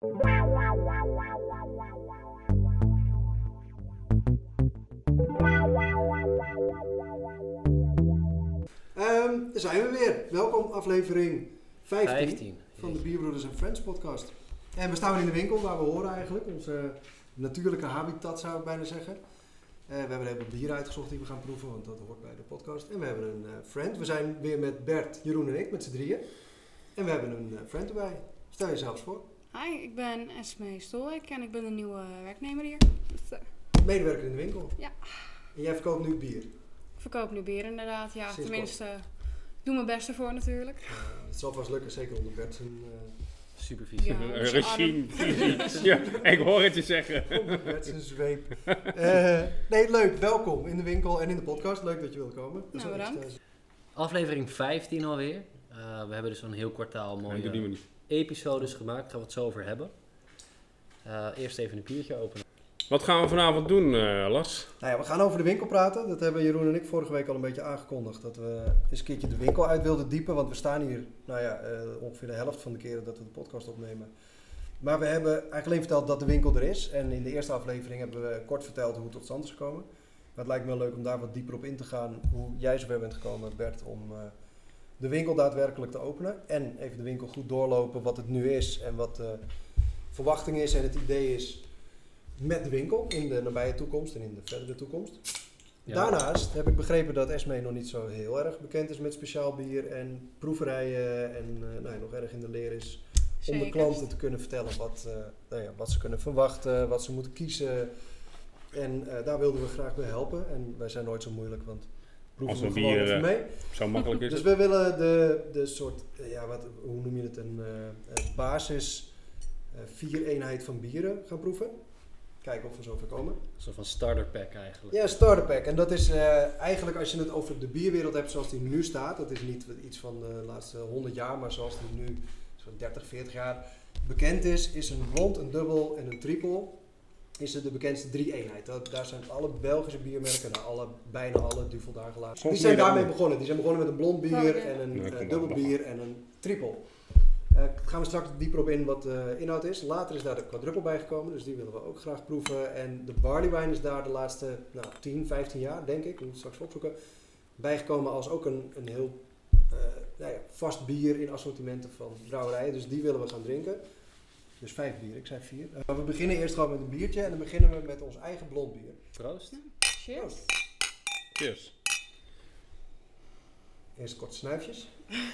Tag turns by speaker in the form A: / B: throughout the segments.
A: Ehm, daar zijn we weer. Welkom, aflevering 15,
B: 15.
A: van de Bierbroeders en Friends podcast. En we staan weer in de winkel waar we horen eigenlijk. Onze natuurlijke habitat zou ik bijna zeggen. Eh, we hebben even bier uitgezocht die we gaan proeven, want dat hoort bij de podcast. En we hebben een eh, friend. We zijn weer met Bert, Jeroen en ik, met z'n drieën. En we hebben een eh, friend erbij. Stel jezelf voor.
C: Hi, ik ben Esme Stolwijk en ik ben een nieuwe werknemer hier. Dus, eh,
A: Medewerker in de winkel.
C: Ja.
A: En jij verkoopt nu bier.
C: ik verkoop nu bier inderdaad. Ja,
A: Sinds
C: tenminste, ik doe mijn best ervoor natuurlijk.
A: Eh, het zal vast lukken, zeker onder Bert zijn, eh,
B: Supervisie.
C: Ja,
D: Een
C: dus
D: regime. ja, ik hoor het je zeggen.
A: onder Bert zijn zweep. Eh, nee, leuk. Welkom in de winkel en in de podcast. Leuk dat je wilt komen. Dat
C: Nou, bedankt.
A: eh,
B: Aflevering 15 alweer. Eh, we hebben dus een heel kwartaal
D: Nee, doe die
B: mooie
D: maar niet.
B: Episodes gemaakt. Daar gaan we het zo over hebben. Eh, eerst even een biertje openen.
D: Wat gaan we vanavond doen, eh, Las?
A: Nou ja, we gaan over de winkel praten. Dat hebben Jeroen en ik vorige week al een beetje aangekondigd. Dat we eens een keertje de winkel uit wilden diepen. Want we staan hier, nou ja, eh, ongeveer de helft van de keren dat we de podcast opnemen. Maar we hebben eigenlijk alleen verteld dat de winkel er is. En in de eerste aflevering hebben we kort verteld hoe het tot stand is gekomen. Maar het lijkt me wel leuk om daar wat dieper op in te gaan. Hoe jij zover bent gekomen, Bert, om eh, de winkel daadwerkelijk te openen. En even de winkel goed doorlopen, wat het nu is en wat de verwachting is en het idee is met de winkel in de nabije toekomst en in de verdere toekomst.
B: Ja.
A: Daarnaast heb ik begrepen dat Esme nog niet zo heel erg bekend is met speciaal bier en proeverijen en eh, nou ja, nog erg in de leer is om de klanten te kunnen vertellen wat, eh, nou ja, wat ze kunnen verwachten, wat ze moeten kiezen. En eh, daar wilden we graag bij helpen. En wij zijn nooit zo moeilijk, want proeven
D: Als
A: we gewoon
D: bier,
A: even
D: eh,
A: mee.
D: Zo makkelijk is
A: Dus we willen de, de soort, eh, ja, wat, hoe noem je het, een eh, eh, basis eh, vier eenheid van bieren gaan proeven. Kijken of we zover komen.
B: Een soort van starter pack eigenlijk.
A: Ja, starter pack. En dat is eh, eigenlijk als je het over de bierwereld hebt zoals die nu staat. Dat is niet iets van de laatste 100 jaar, maar zoals die nu zo'n 30, 40 jaar bekend is. Is een blond, een dubbel en een triple. Is het de bekendste drie eenheid. Dat, daar zijn alle Belgische biermerken, nou, alle, bijna alle, Duvel daar gelaten. Die zijn daarmee begonnen. Die zijn begonnen met een blond bier
C: Oh, ja.
A: en een eh, dubbel bier en een triple. Eh, Daar gaan we straks dieper op in wat de inhoud is. Later is daar de quadruple bijgekomen, dus die willen we ook graag proeven. En de barley wine is daar de laatste nou, 10, 15 jaar, denk ik, ik moet straks opzoeken, bijgekomen als ook een, een heel eh, nou ja, vast bier in assortimenten van brouwerijen. Dus die willen we gaan drinken. Dus vijf bier, ik zei vier. Eh, maar we beginnen eerst gewoon met een biertje en dan beginnen we met ons eigen blond bier.
B: Proost.
C: Cheers.
D: Cheers.
A: Eerst kort snuifjes.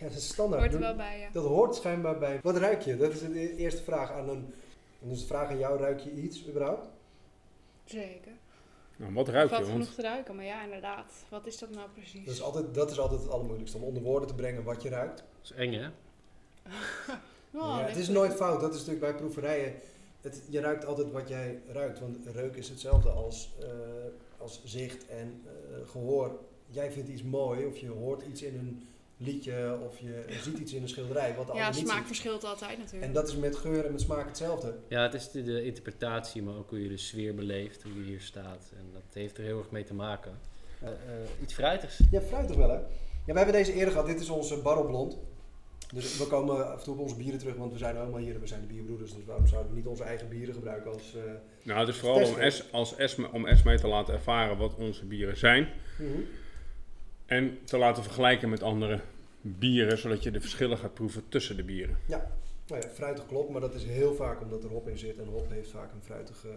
A: Ja, dat is standaard.
C: Hoort er wel bij, ja.
A: Dat hoort schijnbaar bij. Wat ruik je? Dat is de e- eerste vraag aan een. En dus de vraag aan jou: ruik je iets überhaupt?
C: Zeker.
D: Nou, wat ruik je? Want
C: genoeg te ruiken, maar ja, inderdaad. Wat is dat nou precies?
A: Dat is, altijd, dat is altijd het allermoeilijkste om onder woorden te brengen wat je ruikt.
B: Dat is eng hè?
C: Oh,
A: ja, het is nooit fout, dat is natuurlijk bij proeverijen. Het, je ruikt altijd wat jij ruikt, want reuk is hetzelfde als, eh, als zicht en eh, gehoor. Jij vindt iets mooi of je hoort iets in een liedje of je ziet iets in een schilderij wat
C: Ja,
A: niet
C: smaak verschilt altijd natuurlijk.
A: En dat is met geur en met smaak hetzelfde.
B: Ja, het is de, de interpretatie, maar ook hoe je de sfeer beleeft, hoe je hier staat. En dat heeft er heel erg mee te maken. Eh, eh, iets fruitigs.
A: Ja, fruitig wel hè. Ja, we hebben deze eerder gehad. Dit is onze barrelblond. Dus we komen af en toe op onze bieren terug, want we zijn allemaal hier en we zijn de bierbroeders. Dus waarom zouden we niet onze eigen bieren gebruiken als... eh,
D: nou, het is vooral om, es, als Esme, om Esme te laten ervaren wat onze bieren zijn.
A: mhm.
D: En te laten vergelijken met andere bieren, zodat je de verschillen gaat proeven tussen de bieren.
A: Nou ja, fruitig klopt, maar dat is heel vaak omdat er hop in zit. En hop heeft vaak een fruitig, eh,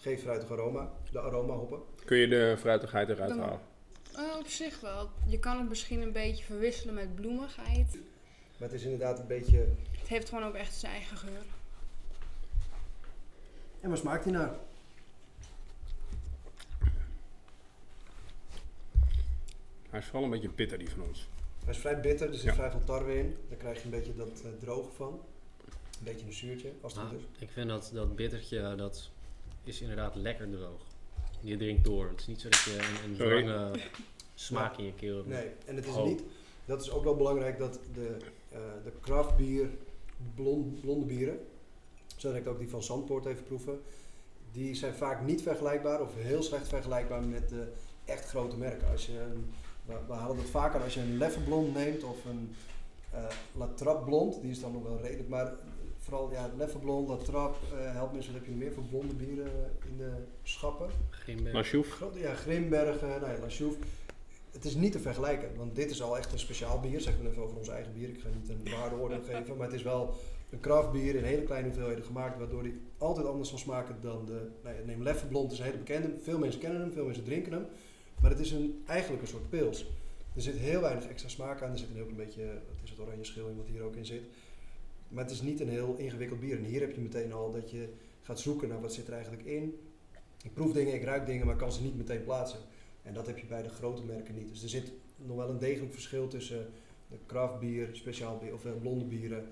A: geeft fruitig aroma. De aroma hoppen.
D: Kun je de fruitigheid eruit
C: Dan-
D: halen?
C: Eh, op zich wel. Je kan het misschien een beetje verwisselen met bloemigheid.
A: Maar het is inderdaad een beetje...
C: Het heeft gewoon ook echt zijn eigen geur.
A: En waar smaakt die naar?
D: Hij is vooral een beetje bitter, die van ons.
A: Hij is vrij bitter, er zit
D: Ja.
A: vrij veel tarwe in. Daar krijg je een beetje dat eh, droge van. Een beetje een zuurtje, als het
B: Nou,
A: goed is.
B: ik vind dat, dat bittertje, dat is inderdaad lekker droog. Je drinkt door. Het is niet zo dat je een, een lange smaak in je keel hebt.
A: Nee, en het is
B: Oh.
A: niet... Dat is ook wel belangrijk dat de, de craft bier, blond, blonde bieren, zo dat ik ook die van Zandpoort even proeven, die zijn vaak niet vergelijkbaar of heel slecht vergelijkbaar met de echt grote merken. Als je een, we, we halen dat vaker als je een Leffe blond neemt of een eh La Trappe blond, die is dan nog wel redelijk, maar vooral ja, Leffe Blond, La Trap, eh mensen, wat heb je nog meer voor blonde bieren in de schappen? Ja, Grimbergen, nou ja, La Chouffe. Het is niet te vergelijken, want dit is al echt een speciaal bier. Zeggen we even over ons eigen bier. Ik ga niet een waardeoordeel geven, maar het is wel een kraftbier in hele kleine hoeveelheden gemaakt, waardoor die altijd anders zal smaken dan de. Nou neem Leffe Blond, is een hele bekende. Veel mensen kennen hem, veel mensen drinken hem. Maar het is een, eigenlijk een soort pils. Er zit heel weinig extra smaak aan. Er zit een heel klein beetje, wat is het, oranje schil in wat hier ook in zit. Maar het is niet een heel ingewikkeld bier. En hier heb je meteen al dat je gaat zoeken naar wat zit er eigenlijk in. Ik proef dingen, ik ruik dingen, maar kan ze niet meteen plaatsen. En dat heb je bij de grote merken niet. Dus er zit nog wel een degelijk verschil tussen de craftbier, speciaal bier of eh, blonde bieren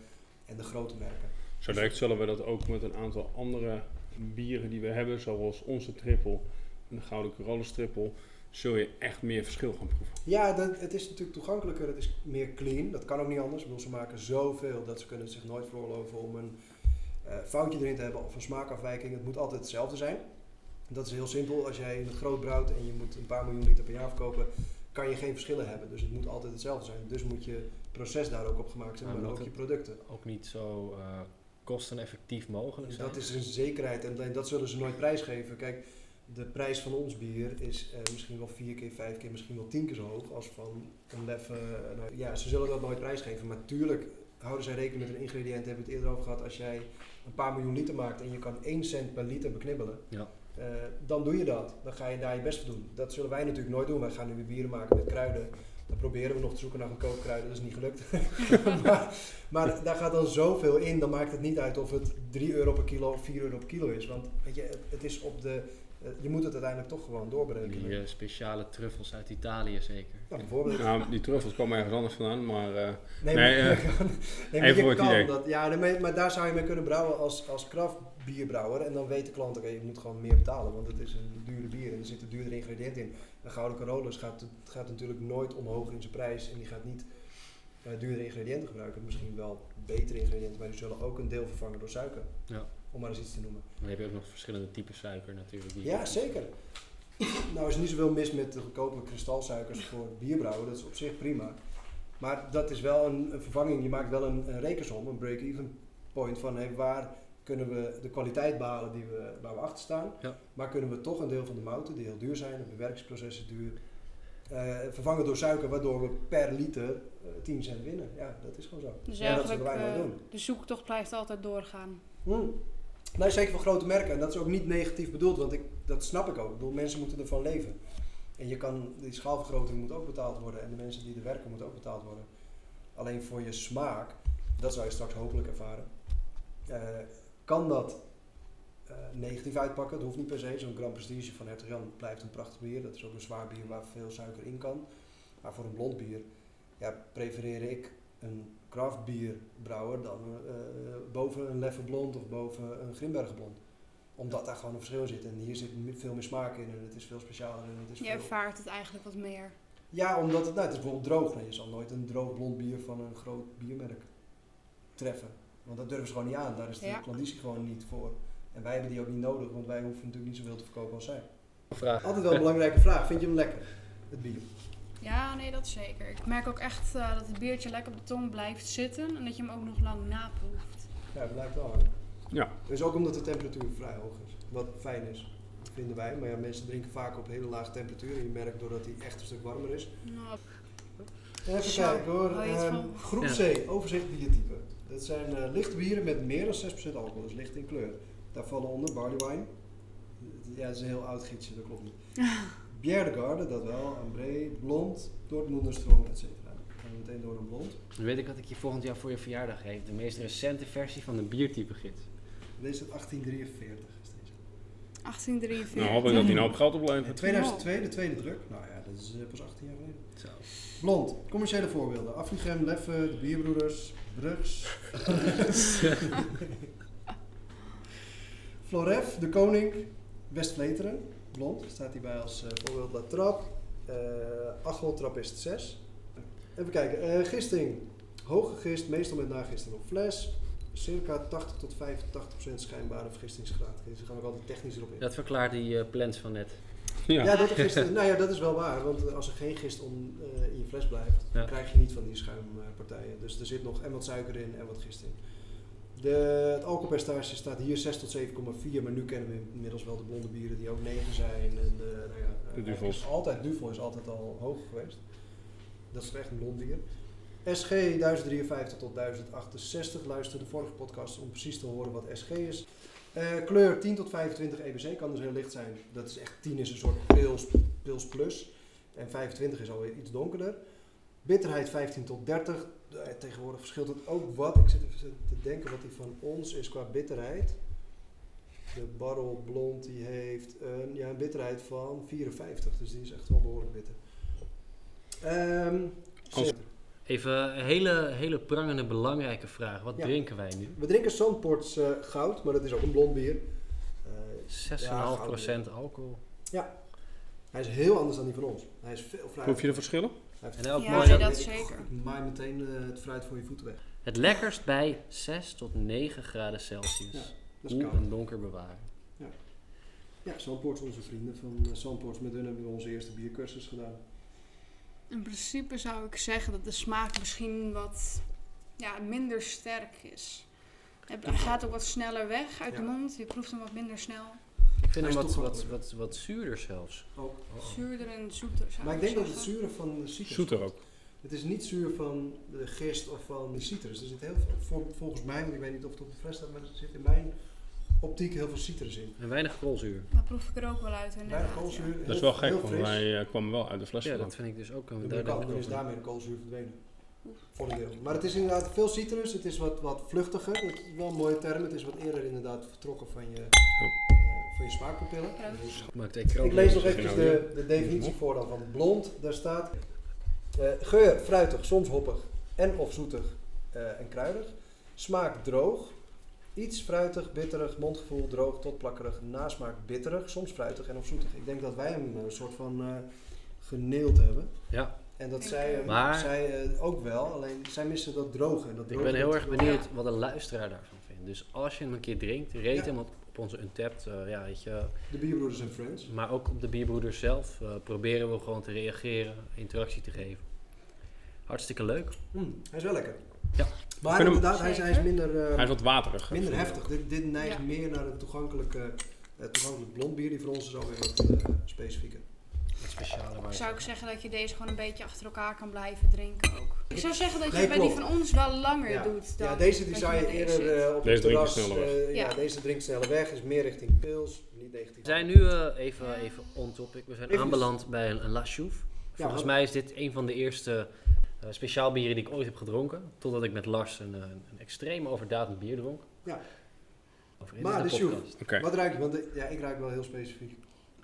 A: en de grote merken.
D: zo direct zullen we dat ook met een aantal andere bieren die we hebben, zoals onze trippel en de Gouden Carolus trippel, zul je echt meer verschil gaan proeven.
A: Ja, dat, het is natuurlijk toegankelijker, het is meer clean. Dat kan ook niet anders. Bedoel, ze maken zoveel dat ze kunnen zich nooit veroorloven om een eh, foutje erin te hebben of een smaakafwijking. Het moet altijd hetzelfde zijn. Dat is heel simpel. Als jij in het groot brouwt en je moet een paar miljoen liter per jaar verkopen, kan je geen verschillen hebben. Dus het moet altijd hetzelfde zijn. Dus moet je proces daar ook op gemaakt zijn, maar ook je producten.
B: ook niet zo eh, kosteneffectief mogelijk zijn.
A: Dat is een zekerheid en alleen dat zullen ze nooit prijsgeven. Kijk, de prijs van ons bier is eh, misschien wel vier keer, vijf keer, misschien wel tien keer zo hoog als van een leffe. eh, nou, ja, ze zullen dat nooit prijsgeven. Maar tuurlijk houden zij rekening met een ingrediënt. Hebben we het eerder over gehad. Als jij een paar miljoen liter maakt en je kan 1 cent per liter beknibbelen.
B: Ja.
A: Eh, dan doe je dat. Dan ga je daar je best voor doen. Dat zullen wij natuurlijk nooit doen. Wij gaan nu weer bieren maken met kruiden. Dan proberen we nog te zoeken naar goedkope kruiden. Dat is niet gelukt. maar, daar gaat dan zoveel in. Dan maakt het niet uit of het 3 euro per kilo of 4 euro per kilo is. Want weet je, het is op de... eh, je moet het uiteindelijk toch gewoon doorberekenen.
B: Die eh, speciale truffels uit Italië zeker.
A: Nou, bijvoorbeeld.
D: Nou, die truffels komen ergens anders vandaan, maar eh,
A: Nee,
D: Nee,
A: maar, nee, maar
D: even
A: je
D: voor het
A: kan
D: idee.
A: dat. Ja, nee, maar, daar zou je mee kunnen brouwen als, als kraftbierbrouwer. En dan weet de klant, oké, je moet gewoon meer betalen. Want het is een dure bier en er zitten duurdere ingrediënten in. Een Gouden Carolus gaat, gaat natuurlijk nooit omhoog in zijn prijs. En die gaat niet eh duurdere ingrediënten gebruiken. Misschien wel betere ingrediënten, maar die zullen ook een deel vervangen door suiker.
B: Ja.
A: Om maar eens iets te noemen.
B: Dan heb je ook nog verschillende typen suiker natuurlijk. die-
A: Ja, zeker. Nou is er niet zoveel mis met de goedkope kristalsuikers voor bierbrouwen. Dat is op zich prima. Maar dat is wel een, een vervanging. Je maakt wel een, een rekensom, een break-even point van hey, waar kunnen we de kwaliteit behalen die we, waar we achter staan.
B: Ja.
A: Maar kunnen we toch een deel van de mouten, die heel duur zijn, het bewerkingsproces is duur, eh, vervangen door suiker, waardoor we per liter eh 10 cent winnen. Ja, dat is gewoon zo.
C: Dus
A: Ja, dat
C: eigenlijk
A: zullen wij nooit
C: eh,
A: doen.
C: de zoektocht blijft altijd doorgaan.
A: Hm. Nee, zeker voor grote merken. En dat is ook niet negatief bedoeld, want ik, dat snap ik ook. Ik bedoel, mensen moeten ervan leven. En je kan, die schaalvergroting moet ook betaald worden. En de mensen die er werken moeten ook betaald worden. Alleen voor je smaak, dat zou je straks hopelijk ervaren. eh, kan dat eh, negatief uitpakken? Dat hoeft niet per se. Zo'n Grand Prestige van Hertog Jan blijft een prachtig bier. Dat is ook een zwaar bier waar veel suiker in kan. Maar voor een blond bier ja, prefereer ik een craft bierbrouwer dan eh, boven een Leffe Blond of boven een Grimbergen Blond. Omdat daar gewoon een verschil zit. En hier zit veel meer smaak in en het is veel specialer. En het is
C: Je
A: veel...
C: ervaart het eigenlijk wat meer.
A: Ja, omdat het, nou, het is bijvoorbeeld droog. Nee, je zal nooit een droog blond bier van een groot biermerk treffen. Want dat durven ze gewoon niet aan. Daar is de
C: Ja.
A: klanditie gewoon niet voor. En wij hebben die ook niet nodig, want wij hoeven natuurlijk niet zoveel te verkopen als zij.
B: Vraag.
A: Altijd wel een belangrijke vraag. Vind je hem lekker, het bier?
C: Ja, nee, dat zeker. Ik merk ook echt eh, dat het biertje lekker op de tong blijft zitten en dat je hem ook nog lang naproeft.
A: Ja, dat blijkt wel. Hè?
D: Ja.
A: Dus ook omdat de temperatuur vrij hoog is. Wat fijn is, vinden wij. Maar ja, mensen drinken vaak op hele lage temperatuur. En je merkt doordat hij echt een stuk warmer is.
C: Nou,
A: Even
C: Zo,
A: kijken hoor.
C: het
A: Ehm, groep
B: Ja.
A: C, overzicht biertype. Dat zijn eh, lichte bieren met meer dan 6% alcohol, dus licht in kleur. Daar vallen onder barley wine. Ja, dat is een heel oud gidsje, dat klopt niet. Bière de Garde, dat wel. Ambré, blond, Dortmunder Strong, et cetera. Dan gaan we meteen door naar blond.
B: Dan weet ik wat ik je volgend jaar voor je verjaardag geef. De meest recente versie van de biertype gids.
A: Deze is 1843 is deze.
C: 1843.
D: nou hoop ik dat die nou op geld
A: In
D: oplevert.
A: 2002, de tweede druk. Nou ja, dat is eh, pas 18 jaar geleden.
B: Zo.
A: Blond, commerciële voorbeelden. Affligem, Leffe, de Bierbroeders, Brugs. Floref, De Koning, Westvleteren, blond, staat hierbij als eh, voorbeeld. La Trap, uh, Achel, Trappist 6. Even kijken, eh, gisting. Hoge gist, meestal met nagisting op fles. Circa 80 tot 85 procent schijnbare vergistingsgraad. Deze gaan ook altijd technisch erop in.
B: Dat verklaart die eh, plans van net.
D: Ja.
A: Ja, dat, gist, nou ja, dat is wel waar. Want als er geen gist om, eh, in je fles blijft, dan krijg je niet van die schuimpartijen. Dus er zit nog en wat suiker in en wat gist in. De, het alcoholpercentage staat hier 6 tot 7,4, maar nu kennen we inmiddels wel de blonde bieren die ook 9 zijn. En de, nou ja,
D: De
A: eh,
D: Duvels.
A: is Altijd, Duvel is altijd al hoog geweest. Dat is echt een blond bier. SG 1053 tot 1068. Luister de vorige podcast om precies te horen wat SG is. Eh, kleur 10 tot 25 EBC kan dus heel licht zijn. Dat is echt 10 is een soort pils, pils plus. En 25 is alweer iets donkerder. Bitterheid 15 tot 30. Tegenwoordig verschilt het ook wat. Ik zit even te denken wat die van ons is qua bitterheid. De Barrel Blond die heeft een, ja, een bitterheid van 54. Dus die is echt wel behoorlijk bitter. Ehm.
B: Even een hele, hele prangende belangrijke vraag. Wat
A: Ja.
B: drinken wij nu?
A: We drinken Zandpoorts eh, goud, maar dat is ook een blond bier. Eh,
B: 6,5% alcohol.
A: hij is heel anders dan die van ons. Hij is veel fruit.
D: Proef je de verschillen?
B: En ook
C: Ja,
B: mooi
C: nee,
B: dat-
C: zeker.
A: Maai meteen eh, het fruit voor je voeten weg.
B: Het lekkerst bij 6 tot 9 graden Celsius.
A: Ja, Dat is koud.
B: en donker bewaren.
A: Ja, Zandpoorts, onze vrienden van uh. Met hun hebben we onze eerste biercursus gedaan.
C: In principe zou ik zeggen dat de smaak misschien wat ja, minder sterk is. Het hij gaat ook wat sneller weg uit de
A: Ja.
C: mond. Je proeft hem wat minder snel.
B: Ik vind
A: Hij
B: hem wat, wat, wat, wat zuurder zelfs.
A: Ook.
C: Zuurder en zoeter zou
A: Maar ik denk dat het zure van de citrus
D: Zoeter ook.
A: Het is niet zuur van de gist of van de citrus. Er zit heel veel, vol- volgens mij, want ik weet niet of het op de fles staat, maar er zit in mijn optiek heel veel citrus in.
B: En weinig koolzuur.
C: Dat proef ik er ook wel uit. inderdaad,
A: Weinig
C: ja.
A: koolzuur.
D: Dat is wel gek,
A: heel
D: want
A: fris.
D: wij eh, kwamen wel uit de fles
B: Ja,
D: vandaan.
B: dat vind ik dus ook een
A: is daarmee de koolzuur verdwenen. Voor een deel. Maar het is inderdaad veel citrus, het is wat, wat vluchtiger. Het is wel een mooie term, het is wat eerder inderdaad vertrokken van je, eh, van je smaakpapillen.
B: Maakt ik
A: lees nog even de, de definitie voor dan van blond. Daar staat eh, geur, fruitig, soms hoppig en of zoetig eh, en kruidig. Smaak droog, iets fruitig, bitterig, mondgevoel droog tot plakkerig. Nasmaak bitterig, soms fruitig en of zoetig. Ik denk dat wij hem een soort van eh geneeld hebben.
B: Ja,
A: En dat zij,
C: eh,
B: Maar-
A: zij eh, ook wel, alleen zij missen dat droge. En dat
B: ik ben heel erg benieuwd wat een luisteraar daarvan vindt. Dus als je hem een keer drinkt,
A: Ja.
B: hem op onze Untapped. eh, ja, weet je,
A: De Bierbroeders en Friends.
B: maar ook op de bierbroeders zelf eh, proberen we gewoon te reageren, interactie te geven. Hartstikke leuk.
A: Mm, hij is wel lekker.
B: Ja.
A: Maar
D: hem-
A: inderdaad, hij is, hij minder... eh,
D: Hij is wat waterig.
A: Minder heftig. Dit, dit neigt
C: Ja.
A: meer naar een toegankelijke, eh, toegankelijk blond bier. Die voor ons is alweer wat eh, specifieker.
B: Het speciale waar
C: Zou ik zeggen dat je deze gewoon een beetje achter elkaar kan blijven drinken ook. Ik zou zeggen dat je
A: Nee,
C: bij die van ons wel langer
A: Ja.
C: doet dan
A: ja, deze die zou je eerder eh, op
D: Deze
A: het terras... eh, ja.
C: Ja.
A: deze drinkt sneller weg. Is meer richting pils. Niet negatief.
B: We zijn nu eh, even, even on topic. We zijn
A: Even-
B: aanbeland bij een, een La. Volgens mij is dit een van de eerste eh speciaal bieren die ik ooit heb gedronken. Totdat ik met Lars een, een extreem overdatum bier dronk.
A: Ja. Maar
B: de
A: de. Wat ruik je? Want de- ja, ik ruik wel heel specifiek.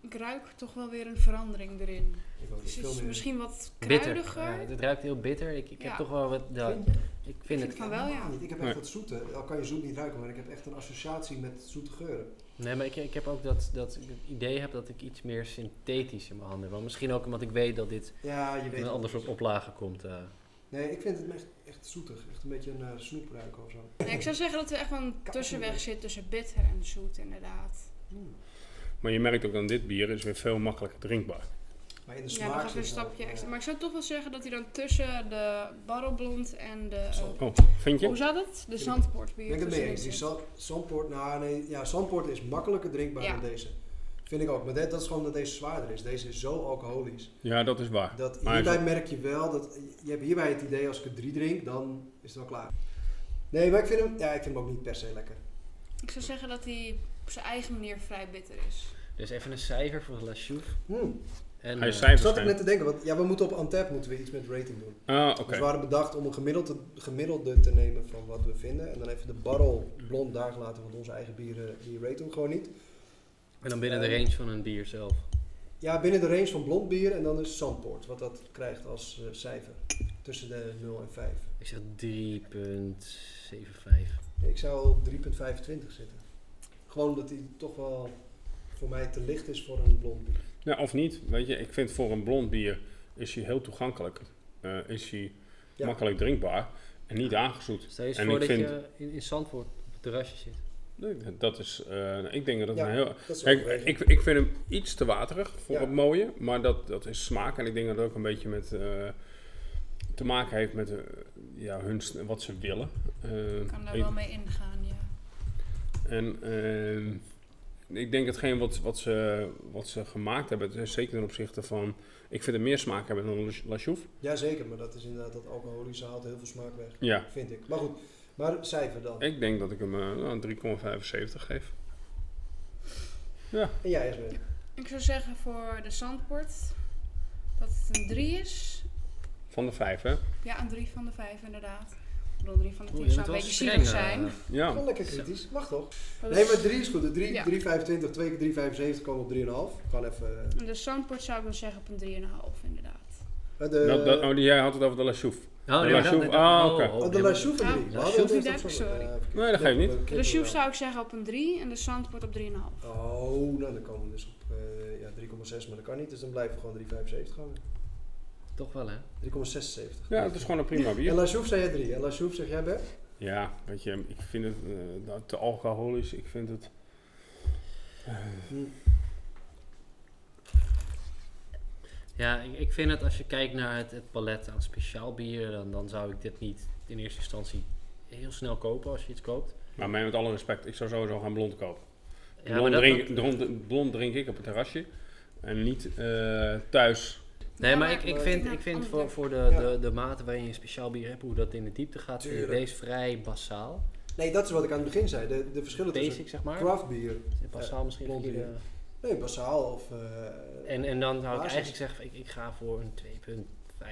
C: Ik ruik toch wel weer een verandering erin.
A: Ik ook
C: Dus het is misschien wat
B: Bitter.
C: kruidiger.
B: Ja, het ruikt heel bitter. Ik, ik heb toch wel wat... Ja,
A: Vind je?
B: ik vind het...
C: van wel, ja.
A: Niet. Ik heb echt dat zoete. Al kan je zoet niet ruiken, maar ik heb echt een associatie met zoete geuren.
B: Nee, maar ik, ik heb ook dat, dat ik het idee heb dat ik iets meer synthetisch in mijn handen heb. Want misschien ook omdat ik weet dat dit
A: Ja, je
B: in
A: weet
B: een ander soort oplage komt. eh.
A: Nee, ik vind het echt, echt zoetig. Echt een beetje een uh, snoepruiker of zo.
C: Nee, ik zou zeggen dat er echt wel een tussenweg zit tussen bitter en zoet inderdaad.
A: Mm.
D: Maar je merkt ook aan dit bier is weer veel makkelijker drinkbaar.
A: Maar in de
C: Ja,
A: smaak
C: nog even een stapje
A: ja.
C: extra. Maar ik zou toch wel zeggen dat hij dan tussen de barrelblond en de... eh,
D: Oh, vind
C: hoe
D: je?
C: zat het? De
A: Ik-
C: zandpoortbier.
A: Ben ik het mee eens. Die Zandpoort, nou nee, ja, Zandpoort is makkelijker drinkbaar
C: Ja.
A: dan deze. Vind ik ook. Maar dat, dat is gewoon dat deze zwaarder is. Deze is zo alcoholisch.
D: Ja, dat is waar.
A: Dat
D: Maar
A: hierbij merk je wel dat je hebt hierbij het idee als ik er drie drink, dan is het wel klaar. Nee, maar ik vind hem, ja, ik vind hem ook niet per se lekker.
C: Ik zou zeggen dat hij op zijn eigen manier vrij bitter is.
B: Dus even een cijfer voor La Chouffe.
A: Hmm.
B: En,
D: Hij is
B: eh,
D: cijfers
A: Zat ik net te denken, want ja, we moeten op Antep moeten we iets met rating doen.
D: Ah, oké.
A: Dus we waren bedacht om een gemiddelde, gemiddelde te nemen van wat we vinden. En dan even de barrel blond daar gelaten, want onze eigen bieren die raten we gewoon niet.
B: en dan binnen de
A: eh,
B: range van een bier zelf.
A: Ja, binnen de range van blond bier en dan is Zandpoort, wat dat krijgt als eh, cijfer. Tussen de 0 en 5.
B: Ik zeg 3,75.
A: Ik zou op 3,25 zitten. Gewoon omdat die toch wel voor mij te licht is voor een blond bier.
D: Ja, of niet. Weet je, ik vind voor een blond bier is hij heel toegankelijk. Eh, is hij
A: Ja.
D: makkelijk drinkbaar en niet aangezoet.
B: Stel je eens
D: En
B: voor
D: ik
B: dat
D: vind-
B: je in, in Zandvoort op het terrasje zit.
D: Nee, Dat is, eh, ik denk dat het
A: Ja.
D: een heel...
A: Dat
D: Kijk, ik, ik vind hem iets te waterig voor
A: Ja.
D: het mooie, maar dat, dat is smaak. En ik denk dat het ook een beetje met, eh, te maken heeft met ja, hun, wat ze willen.
C: Ik kan daar
D: ik-
C: wel mee ingaan.
D: En ehm, ik denk hetgeen wat, wat, ze, wat ze gemaakt hebben, zeker ten opzichte van... Ik vind het meer smaak hebben dan La Chouffe.
A: Jazeker, maar dat is inderdaad dat alcoholische haalt heel veel smaak weg,
D: Ja,
A: vind ik. Maar goed, maar cijfer dan.
D: ik denk dat ik hem eh, nou, een 3,75 geef. Ja,
A: En jij Esme?
C: Ik zou zeggen voor de Zandport dat het een 3 is.
D: van de vijf, hè?
C: Ja, een 3 van de 5 inderdaad. 3 van de 10
B: Oeh, je
C: zou een beetje zielig zijn.
B: eh.
D: Ja.
A: Gewoon lekker kritisch, mag toch? Nee, maar 3 is goed. De 3,
C: Ja.
A: 3,25, 2 keer 3,75 komen op 3,5. Gewoon even...
C: De Zandport zou ik dan zeggen op een 3,5 inderdaad.
A: eh, de,
D: Dat, dat, oh, jij had het over de La.
B: Oh,
D: De La
B: dat-
D: ah,
B: oh,
D: oké.
B: oh,
A: Oh, de
B: nee,
A: La Chouffe
C: Ah,
A: 3.
B: La
A: We hadden
B: Chouffe
A: het
C: dek,
A: eerst op-
C: sorry.
A: eh.
D: Nee, dat geeft niet.
C: De Chouf
A: wel.
C: zou ik zeggen op een 3 en de Zandport op 3,5.
A: Oh, nou dan komen we dus op eh, ja, 3,6, maar dat kan niet. Dus dan blijven we gewoon 3,75 gaan.
B: Toch wel, hè?
A: 3,76.
D: Ja, het is gewoon een prima
A: En
D: bier.
A: La Chouffe zei je 3. En La Chouffe zeg jij Bert?
D: Ja, weet je, ik vind het eh, te alcoholisch. Ik vind het... eh,
B: Ja, ik, ik vind het als je kijkt naar het, het palet aan speciaal bieren, dan, dan zou ik dit niet in eerste instantie heel snel kopen als je iets koopt.
D: maar mij met alle respect, ik zou sowieso gaan blond kopen. Blond,
B: dat-
D: drink,
B: dat-
D: blond, blond drink ik op het terrasje. En niet eh, thuis.
B: Nee, maar ik, ik vind, ik vind voor, voor de, de, de mate waarin je een speciaal bier hebt, hoe dat in de diepte gaat, vind ik
A: Tuurlijk.
B: deze vrij basaal.
A: Nee, dat is wat ik aan het begin zei. De, de verschillen tussen
B: Basic, zeg maar.
A: craft bier,
B: Basaal misschien.
A: blond
B: verkeerde-
A: bier. nee, basaal of... eh,
B: En, en dan zou ik eigenlijk zeggen, ik, ik ga voor een 2.5,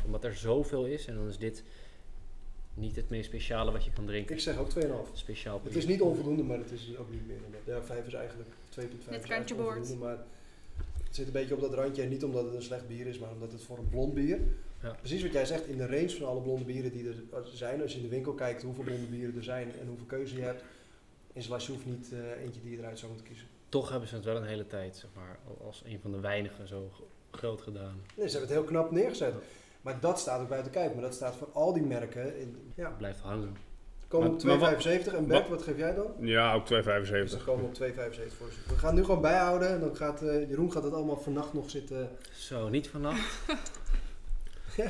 B: 2.75, omdat er zoveel is. En dan is dit niet het meest speciale wat je kan drinken.
A: ik zeg ook 2,5.
B: Speciaal bier.
A: Het is niet onvoldoende, maar het is ook niet meer dan dat. Ja, 5 is eigenlijk 2,5
C: Net
A: is
C: kantje boord.
A: maar het zit een beetje op dat randje. En niet omdat het een slecht bier is, maar omdat het voor een blond bier...
B: Ja.
A: Precies wat jij zegt, in de range van alle blonde bieren die er zijn. Als je in de winkel kijkt hoeveel blonde bieren er zijn en hoeveel keuze je hebt... is La Chouffe niet eh, eentje die je eruit zou moeten kiezen.
B: Toch hebben ze het wel een hele tijd, zeg maar, al- als een van de weinigen zo groot gedaan.
A: Nee, ze hebben het heel knap neergezet. Maar dat staat ook buiten kijf. Maar dat staat voor al die merken. In, ja,
B: Blijft hangen.
A: Komen
D: Maar-
A: op
D: maar wat-
A: 2,75. En Bert, wat geef jij dan?
D: Ja, ook 2,75.
A: Dus dan komen we op 2,75 voor. We gaan nu gewoon bijhouden. En dan gaat eh, Jeroen gaat het allemaal vannacht nog zitten.
B: Zo, niet vannacht.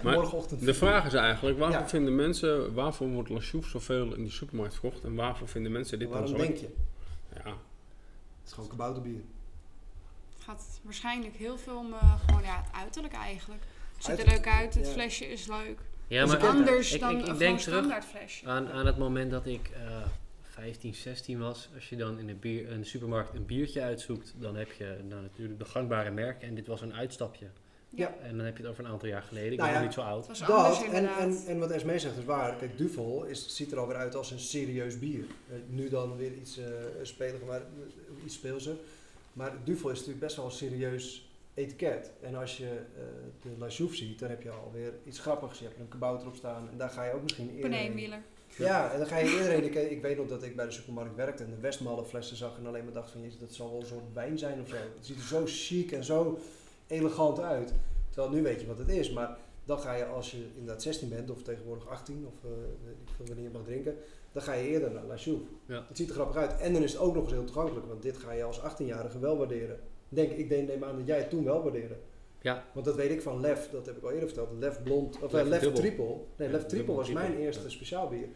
D: Maar
A: morgenochtend.
D: De vraag is eigenlijk, waarvoor
A: Ja.
D: vinden mensen, waarvoor wordt La Chouffe zoveel in de supermarkt verkocht en waarvoor vinden mensen dit dan
A: Waarom
D: zo?
A: denk je?
D: Ja,
A: Het is gewoon kabouterbier.
C: Het gaat waarschijnlijk heel veel om eh, gewoon ja, het uiterlijk eigenlijk. Het ziet er leuk uit, het
A: ja.
C: flesje is leuk.
B: Ja,
A: Dus
C: is anders
B: ik,
C: dan
B: ik,
C: een
B: ik denk terug
C: standaard
B: aan, aan het moment dat ik eh 15, 16 was. Als je dan in een, bier, een supermarkt een biertje uitzoekt, dan heb je nou, natuurlijk de gangbare merken. En dit was een uitstapje.
A: Ja.
B: En dan heb je het over een aantal jaar geleden. Ik
A: Nou
B: ben nog niet zo oud.
C: Was anders
A: Dat, en,
C: inderdaad.
A: en, en wat Esmee zegt is waar. Kijk, Duvel is, ziet er alweer uit als een serieus bier. Eh, nu dan weer iets uh, speliger, maar eh, iets speelser. Maar Duvel is natuurlijk best wel een serieus etiket. En als je eh, de La Chouffe ziet, dan heb je alweer iets grappigs. Je hebt een kabouter op staan en daar ga je ook misschien eerder heen.
C: Paneenwieler.
A: Ja, en dan ga je eerder heen. Ik, ik weet nog dat ik bij de supermarkt werkte en de Westmalle flessen zag en alleen maar dacht van, jezus, dat zal wel een soort wijn zijn of zo. Het ziet er zo chic en zo elegant uit. Terwijl nu weet je wat het is, maar dan ga je als je inderdaad 16 bent of tegenwoordig 18 of uh, weet ik veel wanneer je mag drinken, dan ga je eerder naar La.
B: Ja.
A: Het ziet er grappig uit en dan is het ook nog eens heel toegankelijk, want dit ga je als 18-jarige wel waarderen. Denk, ik denk, neem aan dat jij het toen wel waardeerde.
B: Ja.
A: Want dat weet ik van Lef, dat heb ik al eerder verteld. Lef Blond, of
B: Lef
A: Lef. Triple. Nee, Lef Triple was mijn eerste
B: ja.
A: speciaalbier.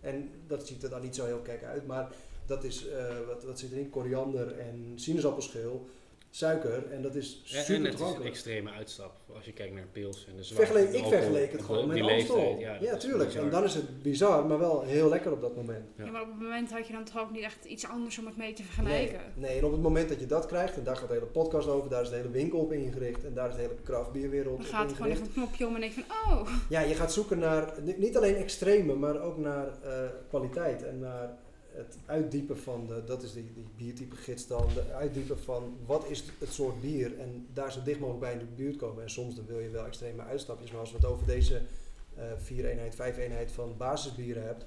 A: En dat ziet er dan niet zo heel kek uit, maar dat is, eh, wat, wat zit erin? Koriander en sinaasappelschil, suiker en dat is
B: en
A: super
B: het is een extreme uitstap als je kijkt naar pils en de zware
A: Vergeleek, ik
B: alcohol
A: vergeleek het gewoon met
B: leeftijd.
A: Ja,
B: is
A: tuurlijk. En dan is het bizar, maar wel heel lekker op dat moment.
B: Ja.
C: Ja. maar op het moment had je dan toch ook niet echt iets anders om het mee te vergelijken.
A: Nee, nee, en op het moment dat je dat krijgt, en daar gaat de hele podcast over, daar is de hele winkel op ingericht en daar is de hele craftbierwereld
C: Dan
A: op
C: gaat er gewoon
A: ingericht.
C: even een knopje om en denk je van, oh,
A: Ja, je gaat zoeken naar ni- niet alleen extreme, maar ook naar eh, kwaliteit en naar het uitdiepen van de, dat is die, die biertype gids dan, de uitdiepen van wat is het soort bier en daar zo dicht mogelijk bij in de buurt komen. En soms dan wil je wel extreme uitstapjes, maar als we het over deze eh vier eenheid, vijf eenheid van basisbieren hebt,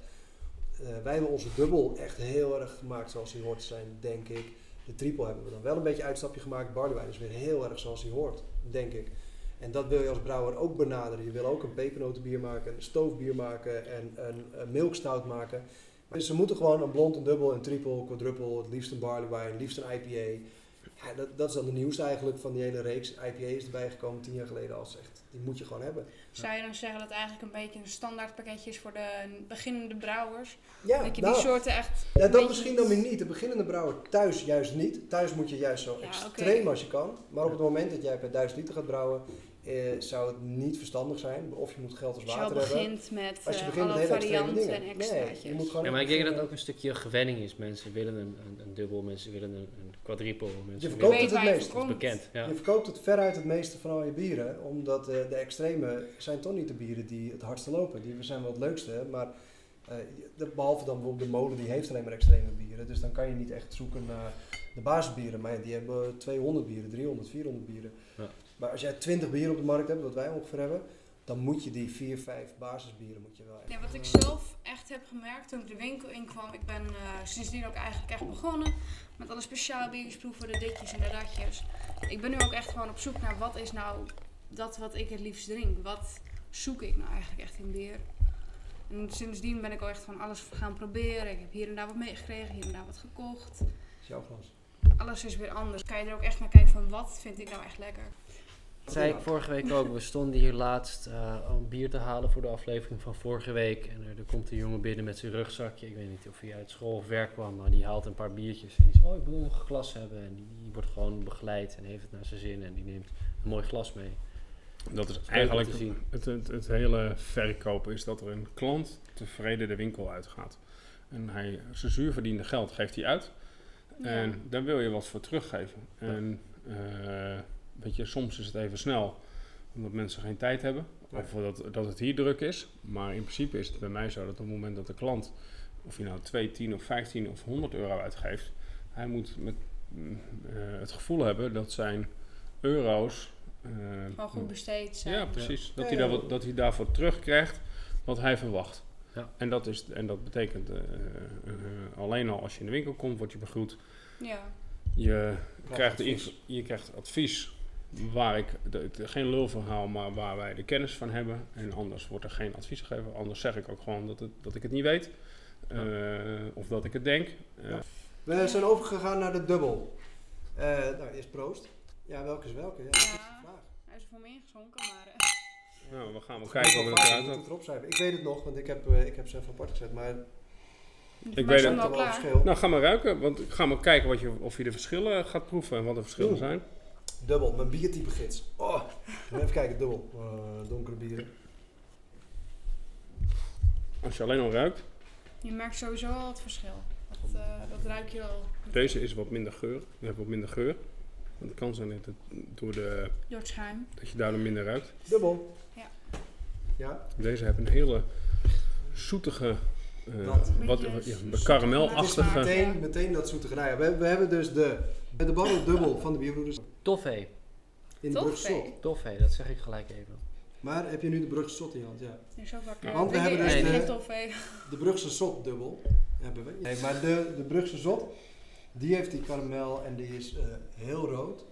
A: eh, wij hebben onze dubbel echt heel erg gemaakt zoals die hoort te zijn, denk ik. De triple hebben we dan wel een beetje uitstapje gemaakt. Barleywijn is weer heel erg zoals die hoort, denk ik. En dat wil je als brouwer ook benaderen. Je wil ook een pepernotenbier maken, een stoofbier maken en een, een milkstout maken. Dus ze moeten gewoon een blond, een dubbel, een triple, quadruple, het liefst een barley wine, het liefst een IPA. Ja, dat, dat is dan de nieuwste eigenlijk van die hele reeks. IPA is erbij gekomen tien jaar geleden als echt. Die moet je gewoon hebben.
C: Zou je dan zeggen dat het eigenlijk een beetje een standaard pakketje is voor de beginnende brouwers?
A: Ja,
C: dat je
A: nou,
C: die soorten echt.
A: ja dat
C: beetje-
A: misschien dan weer niet. De beginnende brouwer thuis juist niet. Thuis moet je juist zo
C: Ja,
A: extreem als je kan. Maar op het moment dat jij per 1000 liter gaat brouwen, eh, zou het niet verstandig zijn. Of je moet geld als
C: Als je al
A: water hebben.
C: begint met
A: Als je
C: eh,
A: begint met
C: alle varianten
A: dingen.
C: en
A: Nee,
C: extraatjes.
A: je moet gewoon
B: Ja, maar ik denk dat het ook een stukje gewenning is. Mensen willen een, een, een dubbel, mensen willen een, een quadruple. Mensen
A: Je
B: willen-
A: verkoopt het
C: je
A: meest.
B: dat is bekend. Ja.
A: Je verkoopt het veruit het meeste van al je bieren, omdat eh, de extreme zijn toch niet de bieren die het hardste lopen. Die zijn wel het leukste, maar eh, de- behalve dan bijvoorbeeld de molen, die heeft alleen maar extreme bieren. Dus dan kan je niet echt zoeken naar de basisbieren. Maar ja, die hebben 200 bieren, 300, 400 bieren.
B: Ja.
A: Maar als jij 20 bieren op de markt hebt, wat wij ongeveer hebben, dan moet je die 4, 5 basisbieren moet je wel
C: Ja, wat ik zelf echt heb gemerkt toen ik de winkel inkwam, ik ben eh, sindsdien ook eigenlijk echt begonnen met alle speciaal biertjes proeven, de ditjes en de datjes. Ik ben nu ook echt gewoon op zoek naar wat is nou dat wat ik het liefst drink. Wat zoek ik nou eigenlijk echt in bier? En sindsdien ben ik ook echt gewoon alles gaan proberen. Ik heb hier en daar wat meegekregen, hier en daar wat gekocht.
A: is jouw glas.
C: Alles is weer anders. Kan je er ook echt naar kijken van wat vind ik nou echt lekker.
B: Dat zei ik vorige week ook. We stonden hier laatst eh, om bier te halen voor de aflevering van vorige week. En er, er komt een jongen binnen met zijn rugzakje. Ik weet niet of hij uit school of werk kwam, maar die haalt een paar biertjes. En die zegt, oh ik wil nog een glas hebben. En die, die wordt gewoon begeleid en heeft het naar zijn zin. En die neemt een mooi glas mee.
D: Dat is eigenlijk
B: te zien.
D: het, het, het hele verkopen is dat er een klant tevreden de winkel uitgaat. En hij, zijn zuurverdiende geld geeft hij uit. En daar wil je wat voor teruggeven. En eh, weet je, soms is het even snel, omdat mensen geen tijd hebben. Of dat, dat het hier druk is. Maar in principe is het bij mij zo dat op het moment dat de klant, of je nou 2, 10 of 15 of 100 euro uitgeeft, hij moet met, eh, het gevoel hebben dat zijn euro's. eh,
C: Gewoon goed besteed zijn.
D: ja, precies. Dat, hij daar wat, dat hij daarvoor terugkrijgt wat hij verwacht.
B: Ja.
D: En, dat is, en dat betekent eh, eh, alleen al als je in de winkel komt, word je begroet.
C: Ja.
D: Je krijgt, je krijgt advies waar ik, de, de- geen lulverhaal, maar waar wij de kennis van hebben. En anders wordt er geen advies gegeven. Anders zeg ik ook gewoon dat, het, dat ik het niet weet. Eh, of dat ik het denk. Eh,
A: Ja. We zijn overgegaan naar de dubbel. Eh, nou, eerst proost. Ja, welke is welke? Ja, dat is de vraag.
C: Hij is er voor me ingezonken, maar... eh,
D: nou, we gaan wel
A: Ik
D: kijken hoe het eruit
A: erop schrijven. Ik weet het nog, want ik heb, eh, ik heb ze even apart gezet. Maar
C: de
D: weet het.
C: wel klaar.
D: Nou, ga maar ruiken. Want ik ga maar kijken wat je, of je de verschillen gaat proeven en wat de verschillen zijn.
A: Dubbel, mijn biertype gids. Oh, even kijken, dubbel. Eh, donkere bieren.
D: Als je alleen al ruikt.
C: Je merkt sowieso al het verschil. Dat, eh, dat ruik je al.
D: Deze is wat minder geur. Je hebt wat minder geur. Want het kan zijn dat, het door de,
C: Door het schuim.
D: dat je daardoor minder ruikt.
A: Dubbel.
C: Ja.
A: Ja,
D: Deze hebben een hele zoetige, eh,
A: Dat.
D: wat, ja,
C: zoetige
D: karamelachtige.
A: meteen, meteen dat zoete nou ja, we, we hebben dus de, de barrel dubbel van de bierbroeders
B: Toffee.
A: in de Slot.
C: hé.
B: Toffee, dat zeg ik gelijk even.
A: Maar heb je nu de Brugse Slot in je hand? Ja.
C: Zo vaak.
A: Want we hebben
B: dus
A: de-
C: geen toffee.
A: De Brugse Zot dubbel hebben we. Nee, maar de, de Brugse Zot, die heeft die karamel en die is eh, heel rood.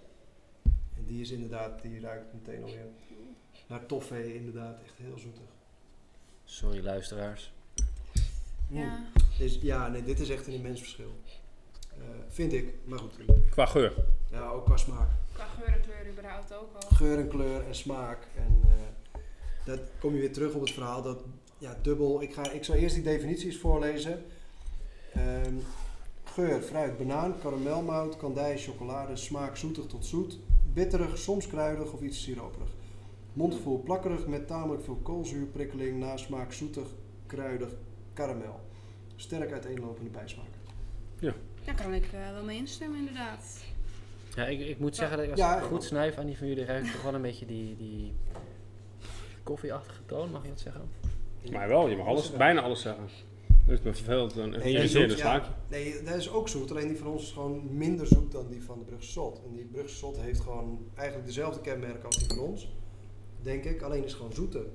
A: En die is inderdaad, die ruikt meteen alweer naar toffee, inderdaad, echt heel zoetig.
B: Sorry luisteraars.
A: Mm.
C: Ja.
A: Is, ja, nee, dit is echt een immens verschil. Eh, vind ik, maar goed.
D: Qua geur.
A: Ja, ook qua smaak.
C: Qua geur en kleur überhaupt ook al.
A: Geur en kleur en smaak. En eh, dat kom je weer terug op het verhaal dat, ja, dubbel. Ik, ga, ik zal eerst die definities voorlezen. Ehm, geur, fruit, banaan, karamelmout, kandij, chocolade, smaak zoetig tot zoet, bitterig, soms kruidig of iets siroperig. Mondgevoel plakkerig met tamelijk veel koolzuur, prikkeling, nasmaak, zoetig, kruidig, karamel. Sterk uiteenlopende bijsmaken.
C: Daar kan ik eh, wel mee instemmen inderdaad.
B: Ja, ik, ik moet zeggen dat ik als
A: Ja,
B: ik goed snuif aan die van jullie ruik ik toch wel een beetje die, die koffieachtige toon, mag je dat zeggen?
D: Maar wel, je mag alles, bijna alles zeggen. Dus me verveelt dan een
A: Nee, zoet,
D: smaakje.
A: Nee, dat is ook zoet. Alleen die van ons is gewoon minder zoet dan die van de Brugse Zot. En die Brugse Zot heeft gewoon eigenlijk dezelfde kenmerken als die van ons. Denk ik. Alleen is gewoon zoeter.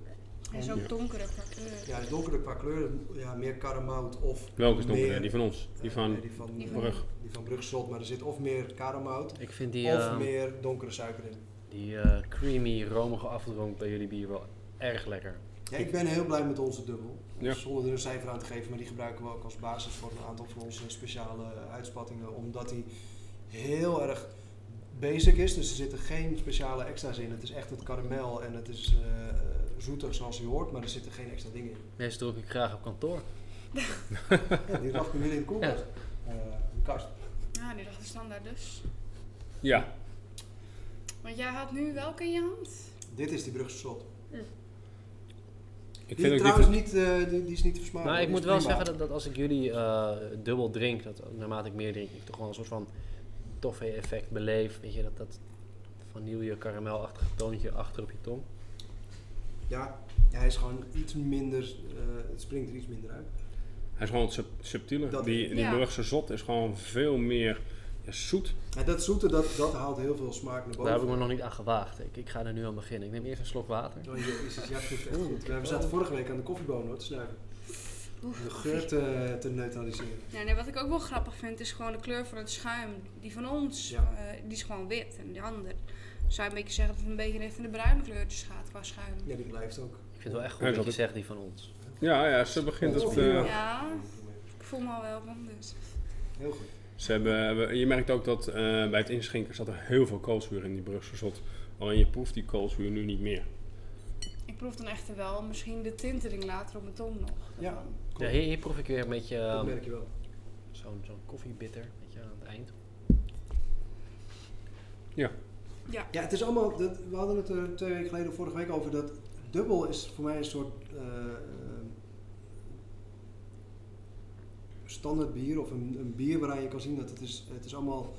C: Hij is ook donkerder qua kleur.
A: Ja, hij is donkerder qua kleur. Ja, meer karamout of
D: Welke is donkerder?
A: meer-
D: Die van ons. Die
A: eh,
D: van
A: nee, die van,
C: Die
A: eh,
C: van-
D: Brug.
A: die van. Maar er zit of meer karamout
B: Ik vind die,
A: of
B: eh,
A: meer donkere suiker in.
B: die eh, creamy, romige afdronk bij jullie bier wel erg lekker.
A: Ja, ik ben heel blij met onze dubbel.
D: Ja.
A: Zonder er een cijfer aan te geven, maar die gebruiken we ook als basis voor een aantal van onze speciale uitspattingen. Omdat die heel erg basic is. Dus er zitten geen speciale extra's in. Het is echt het karamel en het is uh, zoetig zoals je hoort, maar er zitten geen extra dingen in.
B: Deze doe ik graag op kantoor.
A: ja, die lag nu in de koelkast. Ja. Uh, de kast.
C: Ja, die lag de standaard dus.
D: Ja.
C: Want jij had nu welke in je hand?
A: Dit is die Brugse slot.
C: Hm.
A: Ik vind die trouwens niet, uh, die, die, is niet te versmaken.
B: Nou, ik moet wel zeggen dat, dat, als ik jullie uh, dubbel drink, dat naarmate ik meer drink, ik toch wel een soort van toffee effect beleef. Weet je, dat, dat vanille karamelachtige toontje achter op je tong.
A: Ja, hij is gewoon iets minder, uh, het springt er iets minder uit.
D: Hij is gewoon sub subtieler. Dat die die ja. Burgse zot is gewoon veel meer ja, zoet.
A: Ja, dat zoete, dat, dat haalt heel veel smaak naar boven.
B: Daar heb ik me nog niet aan gewaagd. Ik, ik ga er nu aan beginnen. Ik neem eerst een slok water.
A: Oh, jezus, ja, goed, echt goed. We zaten vorige week aan de koffiebonen hoor, te snuiven. De geur te, te, neutraliseren.
C: Ja, nee, wat ik ook wel grappig vind, is gewoon de kleur van het schuim. Die van ons, ja. uh, die is gewoon wit. En die andere zou je een beetje zeggen dat het een beetje richting de bruine kleurtjes gaat qua schuim.
A: Ja, die blijft ook.
B: Ik vind het wel echt goed ja, dat je zegt die van ons.
D: Ja, ja, ze begint het...
C: Uh, ja, ik voel me al wel van dus.
A: Heel goed.
D: Ze hebben, je merkt ook dat uh, bij het inschenken zat er heel veel koolzuur in die Brugse zot. Alleen je proeft die koolzuur nu niet meer.
C: Ik proef dan echter wel misschien de tintering later op mijn tong nog.
A: Ja,
B: ja hier, hier, proef ik weer een beetje... Um,
A: dat merk je wel.
B: Zo'n zo'n koffiebitter, weet je, aan het eind.
D: Ja.
C: Ja,
A: ja het is allemaal... Dat, we hadden het er twee weken geleden, vorige week over dat... Dubbel is voor mij een soort... Uh, standaard bier of een, een, bier waaraan je kan zien dat het is, het is allemaal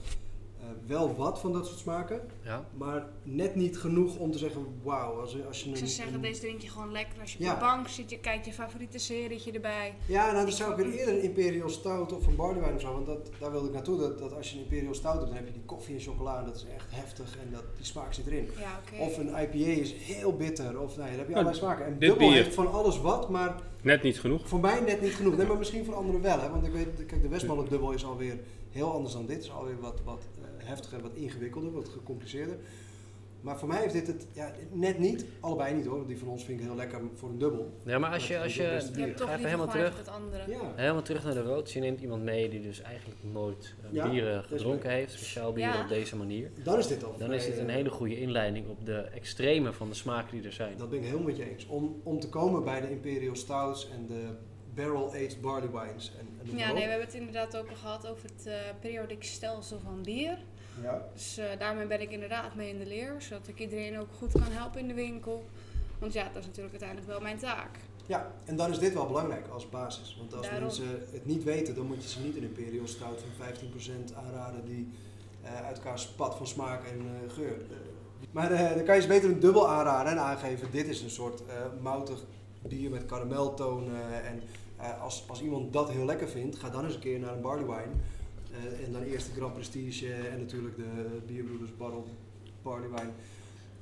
A: uh, wel wat van dat soort smaken,
B: ja.
A: maar net niet genoeg om te zeggen wauw. Als, als je
C: ik zou
A: een,
C: zeggen,
A: een,
C: deze drink je gewoon lekker als je op de bank zit, je kijkt je favoriete serietje erbij.
A: Ja, nou dan zou ik weer eerder een Imperial Stout of een Barley of zo, want dat, daar wilde ik naartoe, dat, dat als je een Imperial Stout doet, dan heb je die koffie en chocola, dat is echt heftig en dat, die smaak zit erin.
C: Ja, okay.
A: Of een IPA is heel bitter, of nee, dan heb je allerlei smaken. En dubbel bier. heeft van alles wat, maar...
D: Net niet genoeg?
A: Voor mij net niet genoeg. Nee, maar misschien voor anderen wel. Hè? Want ik weet, kijk, de Westmalle dubbel is alweer heel anders dan dit. Het is alweer wat, wat uh, heftiger, wat ingewikkelder, wat gecompliceerder. Maar voor mij heeft dit het ja, net niet, allebei niet hoor. Die van ons vind ik heel lekker voor een dubbel.
B: Ja, maar als je, als je, je,
C: je
B: ga even helemaal terug, ja. helemaal terug naar de rood. Je neemt iemand mee die dus eigenlijk nooit uh, ja, bieren gedronken heeft, speciaal bieren ja. op deze manier.
A: Dan is dit al.
B: Dan is dit een hele goede inleiding op de extreme van de smaken die er zijn.
A: Dat ben ik helemaal met je eens. Om, om te komen bij de Imperial Stouts en de barrel-aged barley wines. En, en
C: ja, nee, we hebben het inderdaad ook al gehad over het uh, periodiek stelsel van bier.
A: Ja.
C: Dus uh, daarmee ben ik inderdaad mee in de leer, zodat ik iedereen ook goed kan helpen in de winkel. Want ja, dat is natuurlijk uiteindelijk wel mijn taak.
A: Ja, en dan is dit wel belangrijk als basis. Want als
C: Daarom.
A: mensen het niet weten, dan moet je ze niet een Imperial Stout van 15% aanraden die uh, uit elkaar spat van smaak en uh, geur. maar dan kan je ze beter een dubbel aanraden en aangeven, dit is een soort moutig bier met karameltonen. En als, als iemand dat heel lekker vindt, ga dan eens een keer naar een barley wine. Uh, en dan eerst de Grand Prestige en natuurlijk de Bierbroeders Barrel Barley Wine.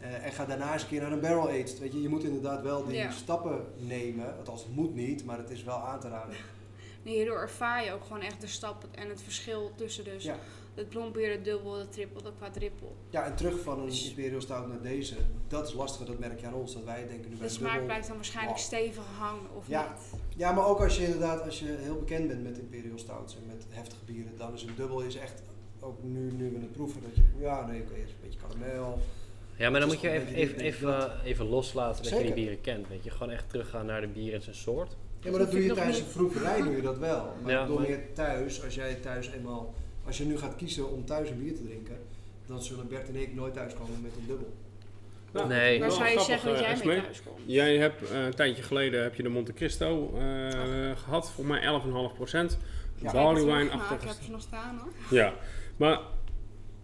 A: Uh, en ga daarna eens een keer naar een barrel aged. Weet je, je moet inderdaad wel die
C: ja.
A: stappen nemen. Althans, het moet niet, maar het is wel aan te raden.
C: Nee, hierdoor ervaar je ook gewoon echt de stappen en het verschil tussen dus
A: ja.
C: het blondbier, het dubbel, het triple, het quadrippel.
A: Ja, en terug van een Imperial Stout naar deze, dat is lastiger, dat merk je aan ons. Dat wij denken nu bij
C: De smaak
A: dubbel,
C: blijft dan waarschijnlijk
A: wow.
C: stevig hangen of
A: Ja.
C: niet.
A: Ja, maar ook als je inderdaad, als je heel bekend bent met Imperial Stouts en met heftige bieren, dan is een dubbel is echt, ook nu, nu we het proeven, dat je, ja nee, oké, eerst een beetje karamel.
B: Ja, maar dan moet je even, even, even,
A: dat.
B: even loslaten dat je die bieren kent. Weet je, gewoon echt teruggaan naar de bier en zijn soort.
A: Ja, maar dat doe je tijdens
C: niet-
A: een proeverij doe je dat wel. Maar
B: Ja,
A: ik
B: maar-
A: meer thuis, als jij thuis eenmaal, als je nu gaat kiezen om thuis een bier te drinken, dan zullen Bert en ik nooit thuiskomen met een dubbel.
D: Ja,
B: Nee.
C: Waar zou je
D: grappig,
C: zeggen dat
D: eh,
C: jij mee thuis komt?
D: Jij hebt eh, een tijdje geleden heb je de Monte Cristo eh, gehad, voor mij 11,5 procent.
A: Ja.
D: Barley
C: nou, ik heb ze nog staan hoor.
D: Ja, maar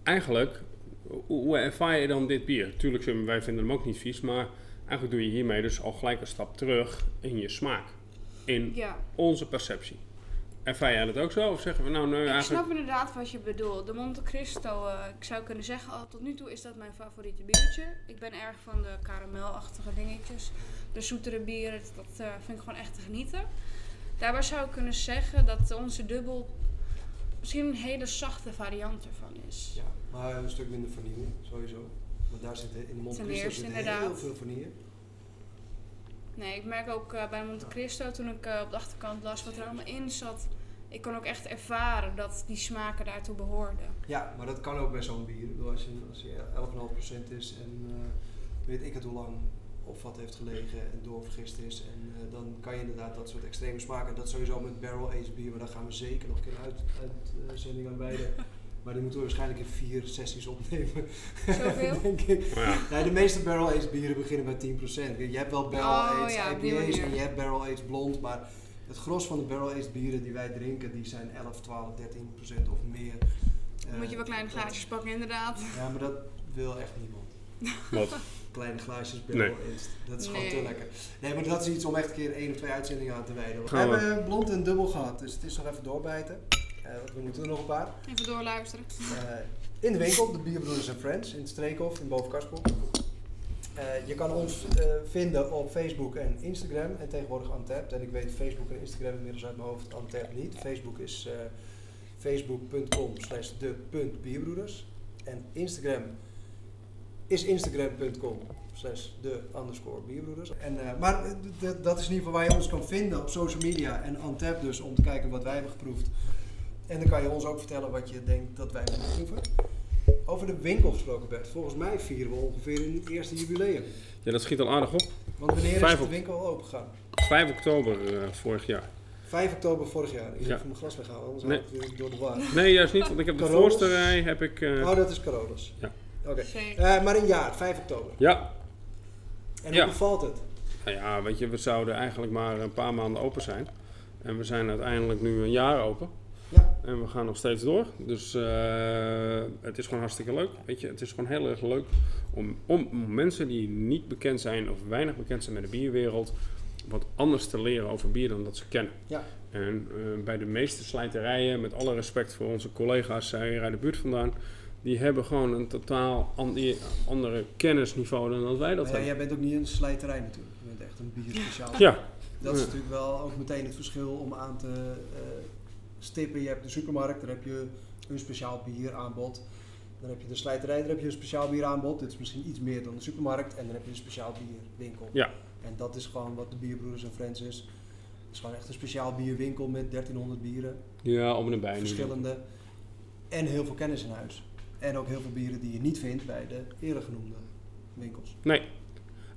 D: eigenlijk, hoe, hoe ervaar je dan dit bier? Tuurlijk, wij vinden hem ook niet vies, maar eigenlijk doe je hiermee dus al gelijk een stap terug in je smaak. In
C: Ja,
D: onze perceptie. Ervaar jij dat ook zo? Of zeggen we nou, nee,
C: ik
D: eigenlijk...
C: snap inderdaad wat je bedoelt. De Monte Cristo, eh, ik zou kunnen zeggen, al tot nu toe is dat mijn favoriete biertje. Ik ben erg van de karamelachtige dingetjes. De zoetere bieren, dat eh, vind ik gewoon echt te genieten. Daarbij zou ik kunnen zeggen dat onze dubbel misschien een hele zachte variant ervan is.
A: Ja, maar een stuk minder vanille, sowieso. Want daar zit in de Monte
C: Ten
A: Cristo zit heel veel vanille.
C: Nee, ik merk ook eh, bij Monte Cristo toen ik eh, op de achterkant las wat er allemaal in zat. Ik kon ook echt ervaren dat die smaken daartoe behoorden.
A: Ja, maar dat kan ook bij zo'n bier. Ik bedoel, als je, als je 11,5% is en eh, weet ik het hoe lang of wat heeft gelegen en doorvergist is. En eh, dan kan je inderdaad dat soort extreme smaken. Dat sowieso met barrel aged bier, maar daar gaan we zeker nog een keer uit, uitzending aan wijden. Maar die moeten we waarschijnlijk in vier sessies opnemen.
C: Zoveel?
A: denk ik.
D: Ja.
A: Nee, de meeste barrel aged bieren beginnen bij 10%. Je hebt wel barrel
C: Oh,
A: aged
C: ja, op
A: IPA's en je hebt barrel aged blond, maar het gros van de barrel aged bieren die wij drinken, die zijn 11, 12, 13% of meer.
C: Dan
A: Eh,
C: moet je wel kleine
A: dat-
C: glaasjes pakken, inderdaad.
A: Ja, maar dat wil echt niemand.
D: Wat?
A: Kleine glaasjes barrel aged. Dat is gewoon
C: Nee.
A: te lekker. Nee, maar dat is iets om echt een keer één of twee uitzendingen aan te wijden.
D: We
A: hebben blond en dubbel gehad, dus het is nog even doorbijten. Eh, want we moeten er nog een paar.
C: Even doorluisteren.
A: Eh, in de winkel, de Bierbroeders en Friends in het Streekhof in Bovenkarspel. Eh je kan ons eh, vinden op Facebook en Instagram en tegenwoordig Antapt. En ik weet Facebook en Instagram inmiddels uit mijn hoofd, Antapt niet. Facebook is eh, facebook.com slash. En Instagram is instagram.com slash de underscore bierbroeders. En, maar dat is in ieder geval waar je ons kan vinden op social media en Antep dus om te kijken wat wij hebben geproefd. En dan kan je ons ook vertellen wat je denkt dat wij moeten proeven. Over de winkel gesproken Bert, volgens mij vieren we ongeveer een eerste jubileum.
D: Ja, dat schiet al aardig op.
A: Want wanneer
D: Vijf
A: is de winkel al open gegaan?
D: 5 oktober eh, vorig jaar.
A: 5 oktober vorig jaar. Ik
D: Ja.
A: ga even mijn glas weghalen, anders
D: Nee.
A: haal ik door de war.
D: Nee, juist niet, want ik heb de voorste rij heb ik... eh,
A: Oh, dat is Carolus.
D: Ja.
A: Oké. Eh, maar een jaar, 5 oktober.
D: ja,
A: En
D: Ja.
A: hoe bevalt het?
D: Nou ja, weet je, we zouden eigenlijk maar een paar maanden open zijn. En we zijn uiteindelijk nu een jaar open. En we gaan nog steeds door. Dus eh, het is gewoon hartstikke leuk. Weet je, het is gewoon heel erg leuk om, om, om mensen die niet bekend zijn of weinig bekend zijn met de bierwereld, wat anders te leren over bier dan dat ze kennen.
A: Ja.
D: En eh, bij de meeste slijterijen, met alle respect voor onze collega's hier uit de buurt vandaan, die hebben gewoon een totaal an- andere kennisniveau dan dat wij dat
A: ja,
D: hebben.
A: jij bent ook niet een slijterij natuurlijk. Je bent echt een bierspeciaal.
D: Ja,
A: Dat is natuurlijk wel ook meteen het verschil om aan te eh, stippen. Je hebt de supermarkt, daar heb je een speciaal bieraanbod. Dan heb je de slijterij, daar heb je een speciaal bieraanbod. Dit is misschien iets meer dan de supermarkt. En dan heb je een speciaal bierwinkel.
D: Ja.
A: En dat is gewoon wat de Bierbroeders en Friends is. Het is gewoon echt een speciaal bierwinkel met 1300 bieren.
D: ja om en bij.
A: Verschillende. En heel veel kennis in huis. En ook heel veel bieren die je niet vindt bij de eerder genoemde winkels.
D: Nee.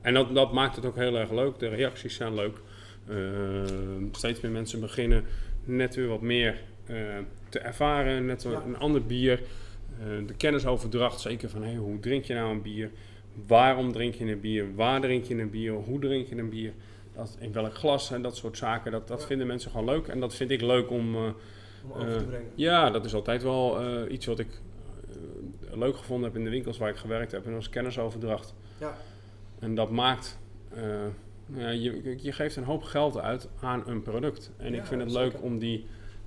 D: En dat, dat maakt het ook heel erg leuk. De reacties zijn leuk. Ehm, steeds meer mensen beginnen net weer wat meer eh, te ervaren. Net
A: Ja.
D: een ander bier. Eh, de kennisoverdracht, zeker van hey, hoe drink je nou een bier? Waarom drink je een bier? Waar drink je een bier? Hoe drink je een bier? Dat, in welk glas en dat soort zaken. Dat, dat
A: Ja.
D: vinden mensen gewoon leuk. En dat vind ik leuk om... eh,
A: Om over te brengen.
D: ja, dat is altijd wel iets wat ik leuk gevonden heb in de winkels waar ik gewerkt heb. En als kennisoverdracht.
A: Ja.
D: En dat maakt... ja, je, je geeft een hoop geld uit aan een product. En
A: Ja,
D: ik vind het
A: zeker.
D: leuk om die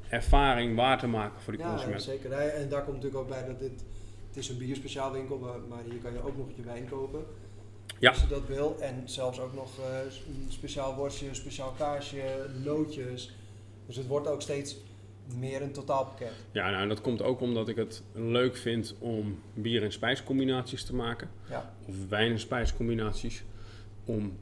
D: ervaring waar te maken voor die
A: Ja,
D: consument.
A: zeker. Nee, En daar komt natuurlijk ook bij dat dit... Het is een bierspeciaalwinkel, maar, maar hier kan je ook nog je wijn kopen.
D: Ja.
A: Als je dat wil. En zelfs ook nog eh, een speciaal worstje, een speciaal kaasje, nootjes. Dus het wordt ook steeds meer een totaalpakket.
D: Ja, nou, en dat komt ook omdat ik het leuk vind om bier- en spijscombinaties te maken.
A: Ja.
D: Of wijn- en spijscombinaties. Om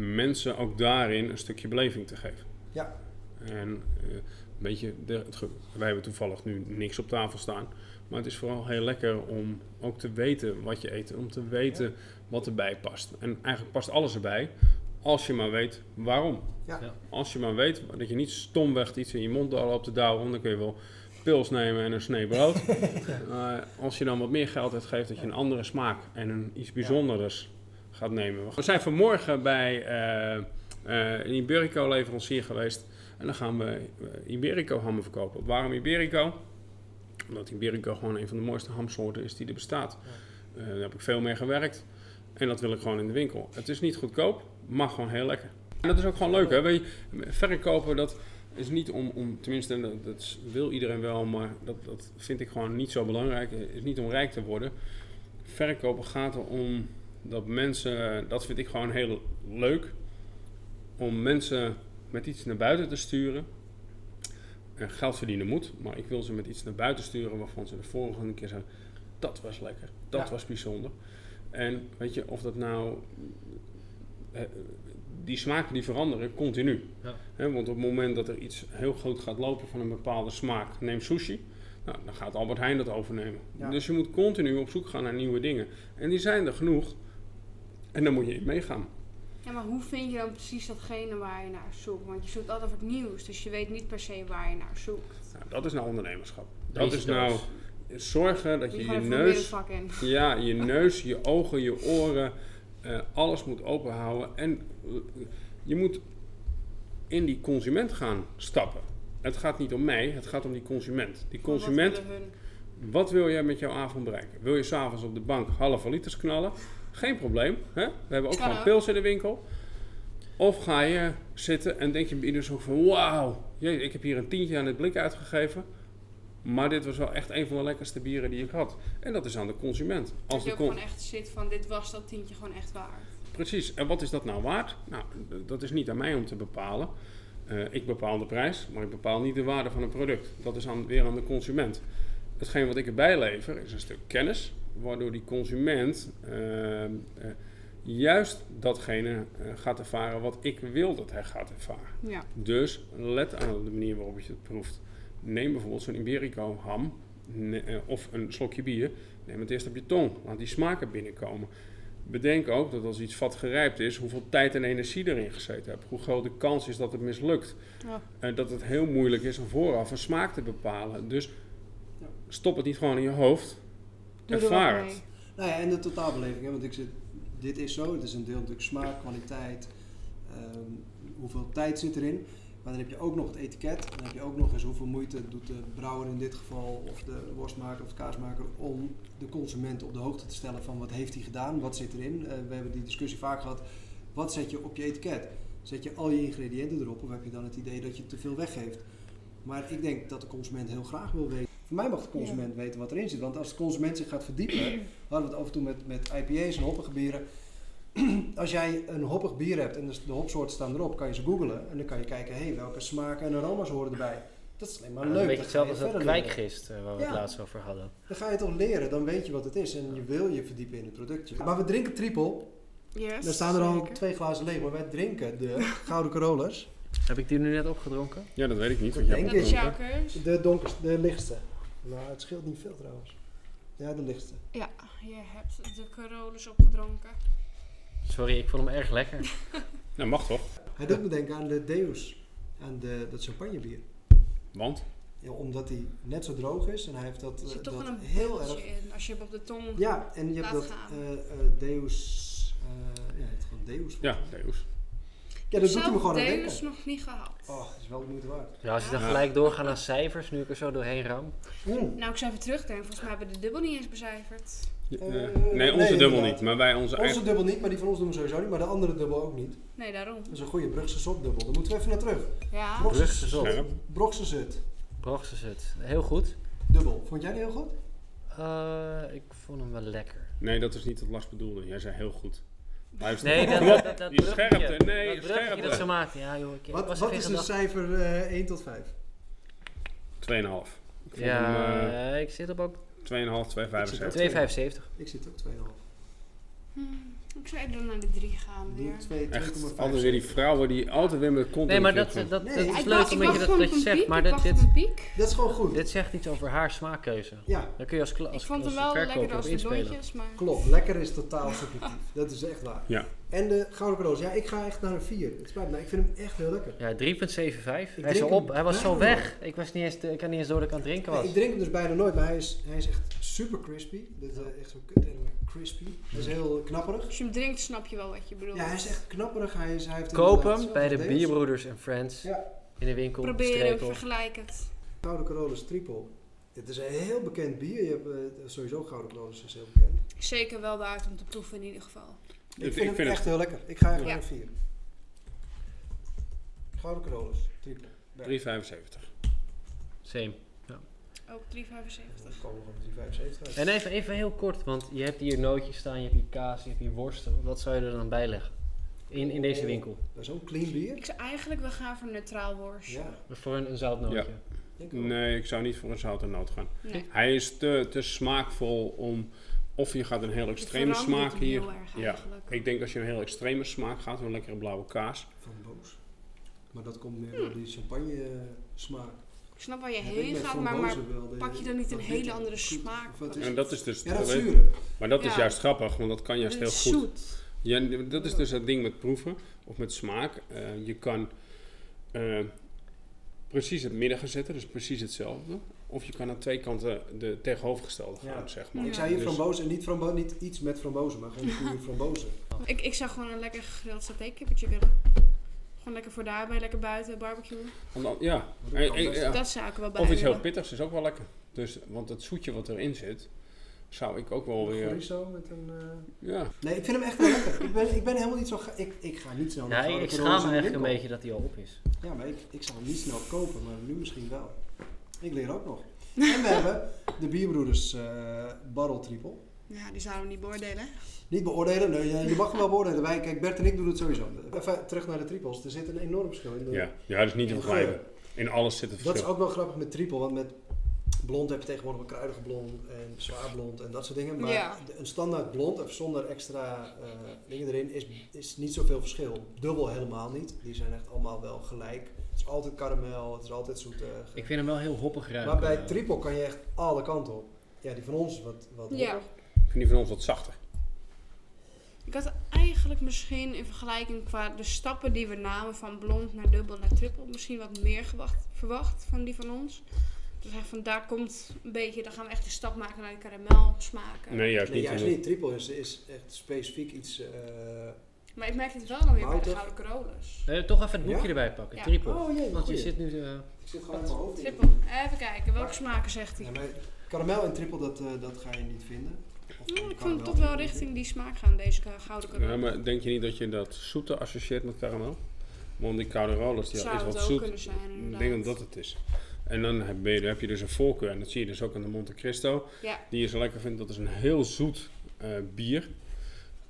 D: mensen ook daarin een stukje beleving te geven.
A: Ja.
D: En eh, een beetje, de, het ge- wij hebben toevallig nu niks op tafel staan. Maar het is vooral heel lekker om ook te weten wat je eet. Om te weten wat erbij past. En eigenlijk past alles erbij. Als je maar weet waarom.
A: Ja.
B: Ja.
D: Als je maar weet dat je niet stomweg iets in je mond loopt te douwen. Dan kun je wel pils nemen en een snee brood. Als je dan wat meer geld uitgeeft, dat je een andere smaak en een iets bijzonders gaat nemen. We zijn vanmorgen bij eh, een Iberico leverancier geweest. En dan gaan we eh, Iberico hammen verkopen. Waarom Iberico? Omdat Iberico gewoon een van de mooiste hamsoorten is die er bestaat. Daar heb ik veel mee gewerkt. En dat wil ik gewoon in de winkel. Het is niet goedkoop, maar gewoon heel lekker. En dat is ook gewoon leuk, hè? Weet je, verkopen, dat is niet om, om tenminste, dat, dat wil iedereen wel, maar dat, dat vind ik gewoon niet zo belangrijk. Het is niet om rijk te worden. Verkopen gaat erom dat mensen, dat vind ik gewoon heel leuk, om mensen met iets naar buiten te sturen. En geld verdienen moet, maar ik wil ze met iets naar buiten sturen waarvan ze de volgende keer zeggen, dat was lekker, dat
A: Ja.
D: was bijzonder. En weet je, of dat nou eh, die smaken die veranderen continu.
B: Ja.
D: Want op het moment dat er iets heel goed gaat lopen van een bepaalde smaak, neem sushi, nou, dan gaat Albert Heijn dat overnemen.
A: Ja.
D: Dus je moet continu op zoek gaan naar nieuwe dingen. En die zijn er genoeg. En dan moet je in meegaan.
C: Ja, maar hoe vind je dan precies datgene waar je naar zoekt? Want je zoekt altijd het nieuws, dus je weet niet per se waar je naar zoekt.
D: Nou, dat is nou ondernemerschap. Dat is nou zorgen dat
C: Je
D: je neus, ja, je neus, je ogen, je oren, eh, alles moet open houden. En eh, je moet in die consument gaan stappen. Het gaat niet om mij, het gaat om die consument. Die consument, wat wil jij met jouw avond bereiken? Wil je s'avonds op de bank halve liters knallen? Geen probleem. Hè? We hebben ook gewoon
C: ook.
D: pils in de winkel. Of ga je zitten en denk je binnen zo van... Wauw, ik heb hier een tientje aan het blik uitgegeven. Maar dit was wel echt een van de lekkerste bieren die ik had. En dat is aan de consument. Als
C: je ook gewoon echt zit van, dit was dat tientje gewoon echt waard.
D: Precies. En wat is dat nou waard? Nou, dat is niet aan mij om te bepalen. Eh, ik bepaal de prijs, maar ik bepaal niet de waarde van een product. Dat is aan, weer aan de consument. Hetgeen wat ik erbij lever is een stuk kennis, waardoor die consument eh, eh, juist datgene eh, gaat ervaren wat ik wil dat hij gaat ervaren.
C: Ja.
D: Dus let aan de manier waarop je het proeft. Neem bijvoorbeeld zo'n Iberico ham ne- eh, of een slokje bier. Neem het eerst op je tong. Laat die smaken binnenkomen. Bedenk ook dat als iets vatgerijpt is, hoeveel tijd en energie erin gezeten hebt. Hoe groot de kans is dat het mislukt.
C: Ja.
D: En dat het heel moeilijk is om vooraf een smaak te bepalen. Dus stop het niet gewoon in je hoofd.
C: Doe er wat
D: Ervaar
C: mee.
D: het.
A: Nou ja, en de totaalbeleving. Hè? Want ik zit, dit is zo. Het is een deel natuurlijk smaak, kwaliteit. ehm, hoeveel tijd zit erin. Maar dan heb je ook nog het etiket. Dan heb je ook nog eens hoeveel moeite doet de brouwer in dit geval. Of de worstmaker of de kaasmaker. Om de consument op de hoogte te stellen van wat heeft hij gedaan. Wat zit erin. Eh, we hebben die discussie vaak gehad. Wat zet je op je etiket? Zet je al je ingrediënten erop. Of heb je dan het idee dat je te veel weggeeft? Maar ik denk dat de consument heel graag wil weten. Voor mij mag de consument weten wat erin zit. Want als de consument zich gaat verdiepen, hadden we het af en toe met, met IPA's en hoppige bieren. Als jij een hoppig bier hebt en de hopsoorten staan erop, kan je ze googlen. En dan kan je kijken, hé, welke smaken en aroma's horen erbij. Dat is alleen maar
B: Een
A: leuk.
B: beetje
A: Dan ga
B: hetzelfde
A: je
B: als dat kwijkgist eh, waar we het laatst over hadden.
A: Dan ga je toch leren, dan weet je wat het is. En je wil je verdiepen in het productje. Maar we drinken triple.
C: Yes,
A: Daar staan er al
C: zeker.
A: twee glazen leeg. Maar wij drinken de Gouden Corolla's.
B: Heb ik die nu net opgedronken?
D: Ja, dat weet ik niet. Want
C: Dat is jouw keus.
A: De donkerste, de lichtste. Nou, het scheelt niet veel trouwens. Ja, de lichtste.
C: Ja, je hebt de Corollas opgedronken.
B: Sorry, ik vond hem erg lekker.
D: Nou, mag toch?
A: Hij doet me denken aan de Deus. Aan de, dat champagnebier.
D: Want?
A: Ja, omdat hij net zo droog is en hij heeft dat,
C: Er
A: eh, dat
C: een
A: heel erg.
C: in als je hem op de tong...
A: Ja, en je hebt dat eh, eh, Deus. eh ja, het gewoon Deus.
D: Ja, Deus.
A: Ja dat doet hij me
C: Zelf
A: gewoon aan denken.
C: nog niet gehad.
A: Oh, dat is wel de moeite waard.
B: Ja, als je dan gelijk doorgaat naar cijfers, nu ik er zo doorheen ram.
A: Mm.
C: Nou, ik zou even terugdenken. Volgens mij hebben we de dubbel niet eens becijferd.
D: Ja,
A: Eh,
D: nee, onze dubbel
A: inderdaad.
D: niet. Maar wij onze
A: Onze
D: eigen...
A: dubbel niet, maar die van ons doen we sowieso niet. Maar de andere dubbel ook niet.
C: Nee, daarom.
A: Dat is een goede Brugse sopdubbel. Daar moeten we even naar terug.
C: Ja.
A: Brugse
B: Brugse zot.
D: Ja.
A: Brokse zut.
B: Is het. Heel goed.
A: Dubbel. Vond jij die heel goed?
B: Eh, ik vond hem wel lekker.
D: Nee, dat is niet wat Lars bedoelde. Jij zei heel goed. Luister.
B: Nee, dat, dat, dat,
D: scherpte, nee,
B: dat
D: scherpte.
B: dat ze maakte. Ja joh, ik,
A: Wat,
B: was
A: wat is een cijfer eh 1 tot 5?
D: 2,5. Ik vond
B: Ja,
D: hem eh,
B: ik zit op ook
D: 2,5, 2,75.
B: 2,75.
A: Ik zit ook 2,5.
C: Hm, ik zou eerder naar de drie gaan weer.
A: 2, 2,5.
D: Echt, altijd weer die vrouwen die altijd weer met content
B: Nee, maar dat, dat,
A: Nee,
B: dat is
C: ik
B: leuk
C: wacht, ik
B: omdat je
C: wacht
B: dat, dat je zegt.
C: piek.
B: Maar
C: ik
B: dit,
C: piek.
A: Dat is gewoon goed.
B: dit zegt iets over haar smaakkeuze.
A: Ja,
B: Daar kun je als, als,
C: Ik vond
B: als
C: hem wel
B: op
C: als de maar...
A: klopt. Lekker is totaal subjectief. Dat is echt waar.
D: Ja.
A: En de Gouden Cadeaus. Ja, ik ga echt naar een 4. Het spijt me, ik vind hem echt heel lekker.
B: Ja, 3,75. Hij is op. Hij was zo weg. Ik, was niet eens, ik had niet eens door dat ik aan het drinken
A: Nee,
B: was.
A: ik drink hem dus bijna nooit, maar hij is, hij is echt super crispy. Dit is echt zo'n kut crispy. Hij is heel knapperig.
C: Als je hem drinkt, snap je wel wat je bedoelt.
A: Ja, hij is echt knapperig. Hij, is, hij heeft
B: Koop hem bij de. Bierbroeders en Friends.
A: Ja,
B: In de winkel.
C: Probeer hem, vergelijk het.
A: Gouden Carolus Triple. Het is een heel bekend bier. Je hebt, eh, sowieso Gouden Carolus is heel bekend.
C: Zeker wel waard om te proeven in ieder geval.
A: Ik,
D: Ik-
A: vind
D: ik
A: hem
D: vind
A: echt
D: het-
A: heel lekker. Ik ga echt
C: Ja.
A: naar een 4. Gouden Carolus Triple.
D: 3,75.
B: Same.
C: Ook 3,75.
A: Dan komen we gewoon 375 uit.
B: En even, even heel kort, want je hebt hier nootjes staan, je hebt hier kaas, je hebt hier worsten. Wat zou je er dan bij leggen? In, in deze winkel.
A: Dat is zo'n clean bier.
C: Ik zou eigenlijk wel gaan voor neutraal worstje.
A: Ja,
B: Voor een, een zoutnootje.
D: Ja.
A: ik.
D: Nee, ik zou niet voor een zoute noot gaan.
C: Nee.
D: Hij is te, te smaakvol om Of je gaat een heel extreme smaak hier.
C: heel erg
D: Ja. Ik denk als je een heel extreme smaak gaat, een lekkere blauwe kaas.
A: Van boos. Maar dat komt meer door die champagne smaak.
C: Ik snap waar je heen gaat, maar, maar
A: wel
C: pak je dan niet een hele andere
A: goed,
C: smaak?
D: En dat is dus.
A: Ja, dat
D: maar dat is juist grappig, want dat kan juist heel goed.
C: zoet.
D: Ja, dat is dus het ding met proeven of met smaak. Eh, je kan eh, precies het midden gaan zetten, dus precies hetzelfde. Of je kan aan twee kanten de tegenovergestelde gaan,
A: Ja.
D: zeg maar.
A: Ik zei hier
D: Dus-
A: frambozen, niet, frambo niet iets met frambozen, maar gewoon puur frambozen.
C: Ik, ik zou gewoon een lekker gegrild satékippetje willen. Gewoon lekker voor daarbij, lekker buiten, barbecue.
D: Dan- ja,
A: Dat
D: En-
A: kan
D: en-
A: best.
D: ja.
C: Dat zou ik wel bij
D: Of iets heel pittigs is ook wel lekker. Dus, want het zoetje wat erin zit, zou ik ook wel weer...
A: Chorizo met een... eh,
D: Ja,
A: Nee, ik vind hem echt wel lekker. Ik ben, ik ben helemaal niet zo... ga- Ik, ik ga niet snel
B: Ja,
A: Gouden
B: ik schaam me echt een beetje dat hij al op is.
A: Ja, maar ik, ik zal hem niet snel kopen, maar nu misschien wel. Ik leer ook nog. En we hebben de Bierbroeders eh Barrel Triple.
C: Ja, die zouden we niet beoordelen.
A: Niet beoordelen, nee, je mag hem wel beoordelen. Wij, kijk, Bert en ik doen het sowieso. Even terug naar de triples. Er zit een enorm verschil in. De,
D: ja. ja dat is niet te
A: in
D: vergelijken. In alles zit een
A: Dat is
D: verschil.
A: ook wel grappig met triple, want met blond heb je tegenwoordig een kruidige blond en zwaar blond en dat soort dingen. Maar
C: Ja.
A: een standaard blond, of zonder extra eh, dingen erin, is, is niet zoveel verschil. Dubbel helemaal niet. Die zijn echt allemaal wel gelijk. Het is altijd karamel, het is altijd zoetig.
B: Ik vind hem wel heel hoppig ruiken.
A: maar bij
B: eh.
A: triple kan je echt alle kanten op. Ja, die van ons is wat, wat
C: Ja.
A: hoppig.
D: Ik vind die van ons wat zachter.
C: Ik had eigenlijk misschien in vergelijking qua de stappen die we namen van blond naar dubbel naar triple misschien wat meer gewacht, verwacht van die van ons. Dus echt van daar komt een beetje, dan gaan we echt de stap maken naar de karamel smaken.
D: Nee, juist
A: Nee,
D: niet.
A: juist
D: omdat-
A: niet. Triple is, is echt specifiek iets... eh,
C: Maar ik merk het wel dan weer bij de. Gouden Corolla's.
B: Eh, toch even het boekje
A: Ja?
B: erbij pakken.
C: Ja.
B: Triple.
A: Oh jee,
B: Want je zit nu... eh,
A: Ik zit gewoon in mijn hoofd. in.
C: Triple. Even kijken, welke smaken zegt hij?
A: Ja, maar karamel en triple, dat, eh, dat ga je niet vinden.
C: Ja,
A: karamel
C: ik vond het toch wel richting die smaak gaan, deze Gouden
D: Ja,
C: Corolla.
D: maar denk je niet dat je dat zoete associeert met karamel? Want die koude rollers, die
C: Zou
D: is wat zoet.
C: kunnen zijn,
D: Ik denk dat dat het is. En dan heb je, heb je dus een voorkeur. En dat zie je dus ook aan de Monte Cristo.
C: Ja.
D: Die je zo lekker vindt. Dat is een heel zoet eh, bier.